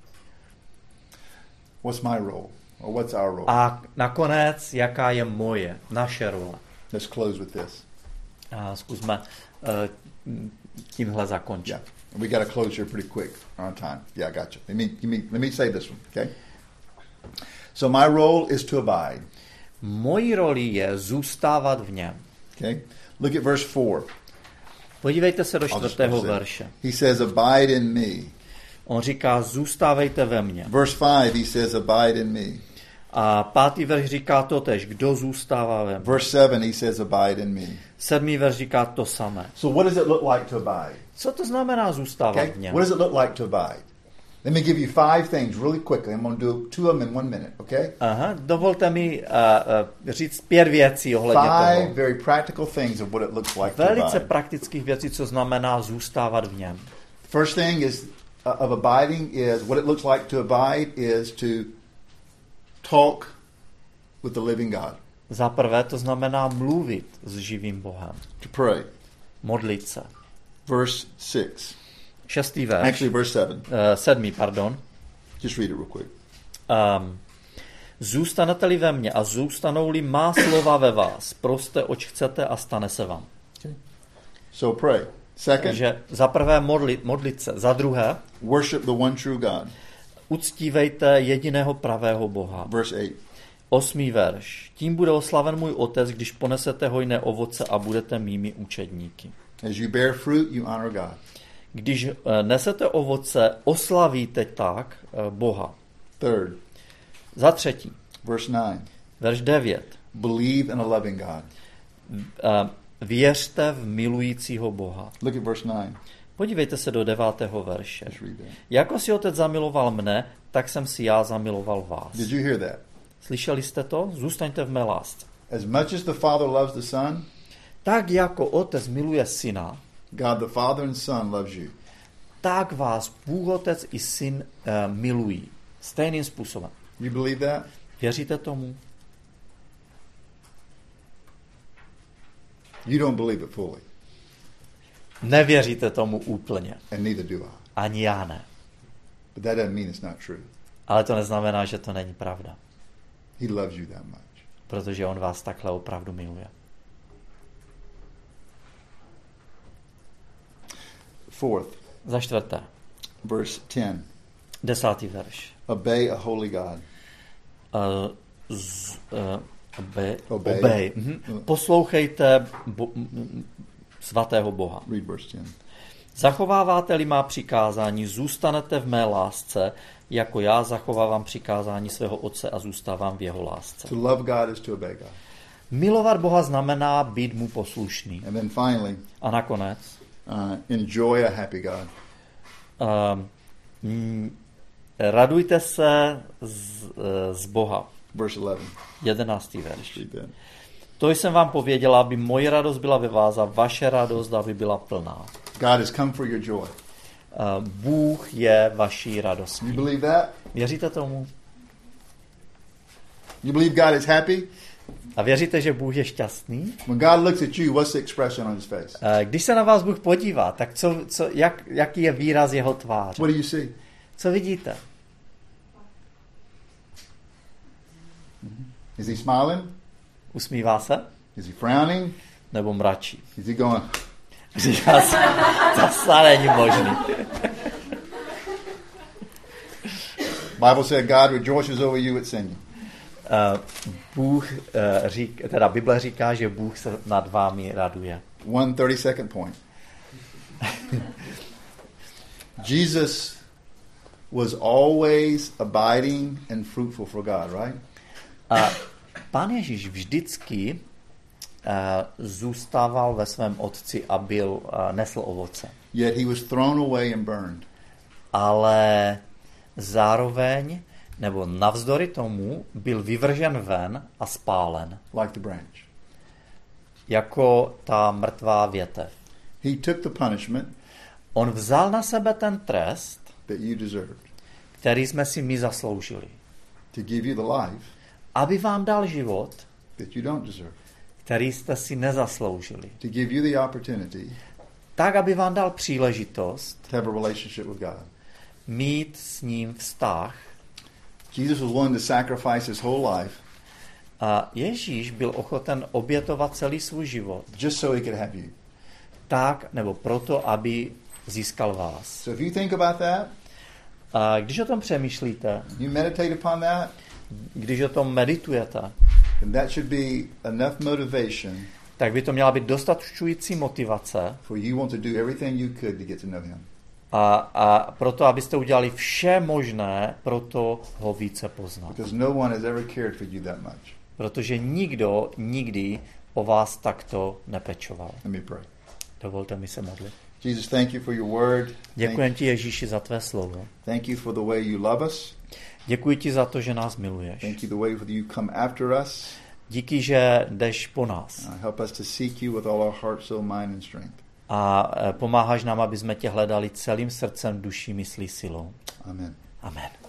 [SPEAKER 1] What's my role, or what's our role?
[SPEAKER 2] A nakonec, jaká je moje, naše role?
[SPEAKER 1] Let's close with this.
[SPEAKER 2] A zkusme uh, tímhle zakončit.
[SPEAKER 1] Yeah, we got to close here pretty quick on time. Yeah, I got you. Let me, let me, let me say this one, okay? So my role is to abide.
[SPEAKER 2] Mojí roli je zůstávat v něm.
[SPEAKER 1] Okay, look at verse four.
[SPEAKER 2] Podívejte se do čtvrtého verše.
[SPEAKER 1] He says, "Abide in me."
[SPEAKER 2] On říká, zůstávejte ve mně.
[SPEAKER 1] Verse five, he says, "Abide in me."
[SPEAKER 2] A pátý verš říká to tež, kdo zůstává ve mně.
[SPEAKER 1] Verse seven, he says, "Abide in me."
[SPEAKER 2] Sedmý verš říká to samé.
[SPEAKER 1] So, what does it look like to abide?
[SPEAKER 2] Co to znamená zůstávat
[SPEAKER 1] Okay,
[SPEAKER 2] v něm?
[SPEAKER 1] what does it look like to abide? Let me give you five things really quickly. I'm going to do two of them in one minute. Okay,
[SPEAKER 2] Aha, dovolte mi uh, uh, říct pět věcí ohledně
[SPEAKER 1] five
[SPEAKER 2] toho.
[SPEAKER 1] very practical things of what it looks like
[SPEAKER 2] Velice praktických věcí, co znamená zůstávat v něm.
[SPEAKER 1] First thing is uh, of abiding is what it looks like to abide is to talk with the living God,
[SPEAKER 2] Za prvé to znamená mluvit s živým Bohem.
[SPEAKER 1] to pray.
[SPEAKER 2] Modlit se.
[SPEAKER 1] Verse six,
[SPEAKER 2] Šestý verš.
[SPEAKER 1] actually verse seven.
[SPEAKER 2] Uh, sedmý, pardon.
[SPEAKER 1] Just read it real quick.
[SPEAKER 2] Um, Zůstanete-li ve mně a zůstanou-li má slova ve vás, proste, oč chcete a stane se vám.
[SPEAKER 1] Okay. So pray. Second,
[SPEAKER 2] Takže za prvé modlit, modlit se. Za druhé,
[SPEAKER 1] worship the one true God.
[SPEAKER 2] uctívejte jediného pravého Boha.
[SPEAKER 1] Verse eight.
[SPEAKER 2] Osmý verš. Tím bude oslaven můj otec, když ponesete hojné ovoce a budete mými učedníky.
[SPEAKER 1] As you bear fruit, you honor God.
[SPEAKER 2] Když eh, nesete ovoce, oslavíte tak eh, Boha.
[SPEAKER 1] Third,
[SPEAKER 2] Za třetí,
[SPEAKER 1] verse nine.
[SPEAKER 2] verš 9.
[SPEAKER 1] Believe in a loving God.
[SPEAKER 2] Eh, Věřte v milujícího Boha.
[SPEAKER 1] Look at verse nine.
[SPEAKER 2] Podívejte se do devátého verše. Jako si otec zamiloval mne, tak jsem si já zamiloval vás.
[SPEAKER 1] Did you hear that?
[SPEAKER 2] Slyšeli jste to? Zůstaňte v mé lásce.
[SPEAKER 1] As much as the Father loves the Son,
[SPEAKER 2] Tak jako otec miluje syna,
[SPEAKER 1] God the Father and Son loves you.
[SPEAKER 2] tak vás Bůh otec i syn uh, milují. Stejným způsobem.
[SPEAKER 1] You believe that?
[SPEAKER 2] Věříte tomu?
[SPEAKER 1] You don't believe it fully,
[SPEAKER 2] Nevěříte tomu úplně.
[SPEAKER 1] and neither do I.
[SPEAKER 2] Ani já ne.
[SPEAKER 1] But that doesn't mean it's not true.
[SPEAKER 2] Ale to neznamená, že to není pravda.
[SPEAKER 1] He loves you that much.
[SPEAKER 2] Protože on vás takhle opravdu miluje.
[SPEAKER 1] Fourth,
[SPEAKER 2] Za čtvrté.
[SPEAKER 1] verse 10.
[SPEAKER 2] Desátý verš.
[SPEAKER 1] Obey a holy God.
[SPEAKER 2] Uh, z, uh, obey.
[SPEAKER 1] Obey.
[SPEAKER 2] obey. Mhm. Poslouchejte bo, svatého Boha.
[SPEAKER 1] Read verse 10.
[SPEAKER 2] Zachováváte-li má přikázání, zůstanete v mé lásce, jako já zachovávám přikázání svého otce a zůstávám v jeho lásce.
[SPEAKER 1] To love God is to obey God.
[SPEAKER 2] Milovat Boha znamená být mu poslušný.
[SPEAKER 1] And then finally,
[SPEAKER 2] A nakonec,
[SPEAKER 1] uh, enjoy a happy God.
[SPEAKER 2] um, mm, radujte se z, eh, z Boha.
[SPEAKER 1] Verse 11.
[SPEAKER 2] Jedenáctý verš.
[SPEAKER 1] Read that.
[SPEAKER 2] To jsem vám pověděla, aby moje radost byla ve vás a vaše radost, aby byla plná.
[SPEAKER 1] God has come for your joy.
[SPEAKER 2] Eh, Bůh je vaší
[SPEAKER 1] You
[SPEAKER 2] radostí.
[SPEAKER 1] believe that?
[SPEAKER 2] Věříte tomu?
[SPEAKER 1] You believe God is happy?
[SPEAKER 2] A věříte, že Bůh je šťastný?
[SPEAKER 1] When God looks at you, what's the expression on his face?
[SPEAKER 2] Eh, Když se na vás Bůh podívá, tak co, co, jak, jaký je výraz jeho tváře?
[SPEAKER 1] What do you see?
[SPEAKER 2] Co vidíte?
[SPEAKER 1] Is he smiling?
[SPEAKER 2] Usmívá se?
[SPEAKER 1] Is he frowning?
[SPEAKER 2] Nebo mračí?
[SPEAKER 1] Is he going,
[SPEAKER 2] Říká se, to není možný.
[SPEAKER 1] Bible said God rejoices over you at singing.
[SPEAKER 2] Eh, Bůh eh, řík, teda Bible říká, že Bůh se nad vámi raduje.
[SPEAKER 1] One 30 second point. Jesus was always abiding and fruitful for God, right?
[SPEAKER 2] A pán Ježíš vždycky eh, zůstával ve svém otci a byl, eh, nesl ovoce.
[SPEAKER 1] Yet he was thrown away and burned.
[SPEAKER 2] Ale zároveň, nebo navzdory tomu, byl vyvržen ven a spálen,
[SPEAKER 1] like the branch.
[SPEAKER 2] jako ta mrtvá větev.
[SPEAKER 1] He took the punishment
[SPEAKER 2] On vzal na sebe ten trest,
[SPEAKER 1] that you deserved
[SPEAKER 2] který jsme si my zasloužili,
[SPEAKER 1] to give you the life
[SPEAKER 2] aby vám dal život,
[SPEAKER 1] that you don't deserve,
[SPEAKER 2] který jste si nezasloužili.
[SPEAKER 1] to give you the opportunity
[SPEAKER 2] Tak, aby vám dal příležitost
[SPEAKER 1] to have a relationship with God.
[SPEAKER 2] mít s ním vztah.
[SPEAKER 1] Jesus was willing to sacrifice his whole life
[SPEAKER 2] A Ježíš byl ochoten obětovat celý svůj život
[SPEAKER 1] just so he could have you.
[SPEAKER 2] tak, nebo proto, aby získal vás.
[SPEAKER 1] So if you think about that,
[SPEAKER 2] A když o tom přemýšlíte,
[SPEAKER 1] you meditate upon that,
[SPEAKER 2] když o tom meditujete,
[SPEAKER 1] then that should be enough motivation
[SPEAKER 2] tak by to měla být dostačující motivace
[SPEAKER 1] for you want to do everything you could to get to know him.
[SPEAKER 2] A, a proto, abyste udělali vše možné, proto ho více poznat.
[SPEAKER 1] No.
[SPEAKER 2] Protože nikdo nikdy o vás takto nepečoval. Dovolte mi se modlit.
[SPEAKER 1] Jesus, thank you for your word.
[SPEAKER 2] Děkuji ti, Ježíši, za tvé slovo.
[SPEAKER 1] thank you for the way you love us.
[SPEAKER 2] Děkuji ti za to, že nás miluješ.
[SPEAKER 1] Thank you the way you come after us.
[SPEAKER 2] Díky, že jdeš po nás
[SPEAKER 1] Uh, help us to seek you with all our heart, soul, mind, and strength.
[SPEAKER 2] A eh, pomáháš nám, aby jsme tě hledali celým srdcem, duší, myslí, silou.
[SPEAKER 1] Amen.
[SPEAKER 2] Amen.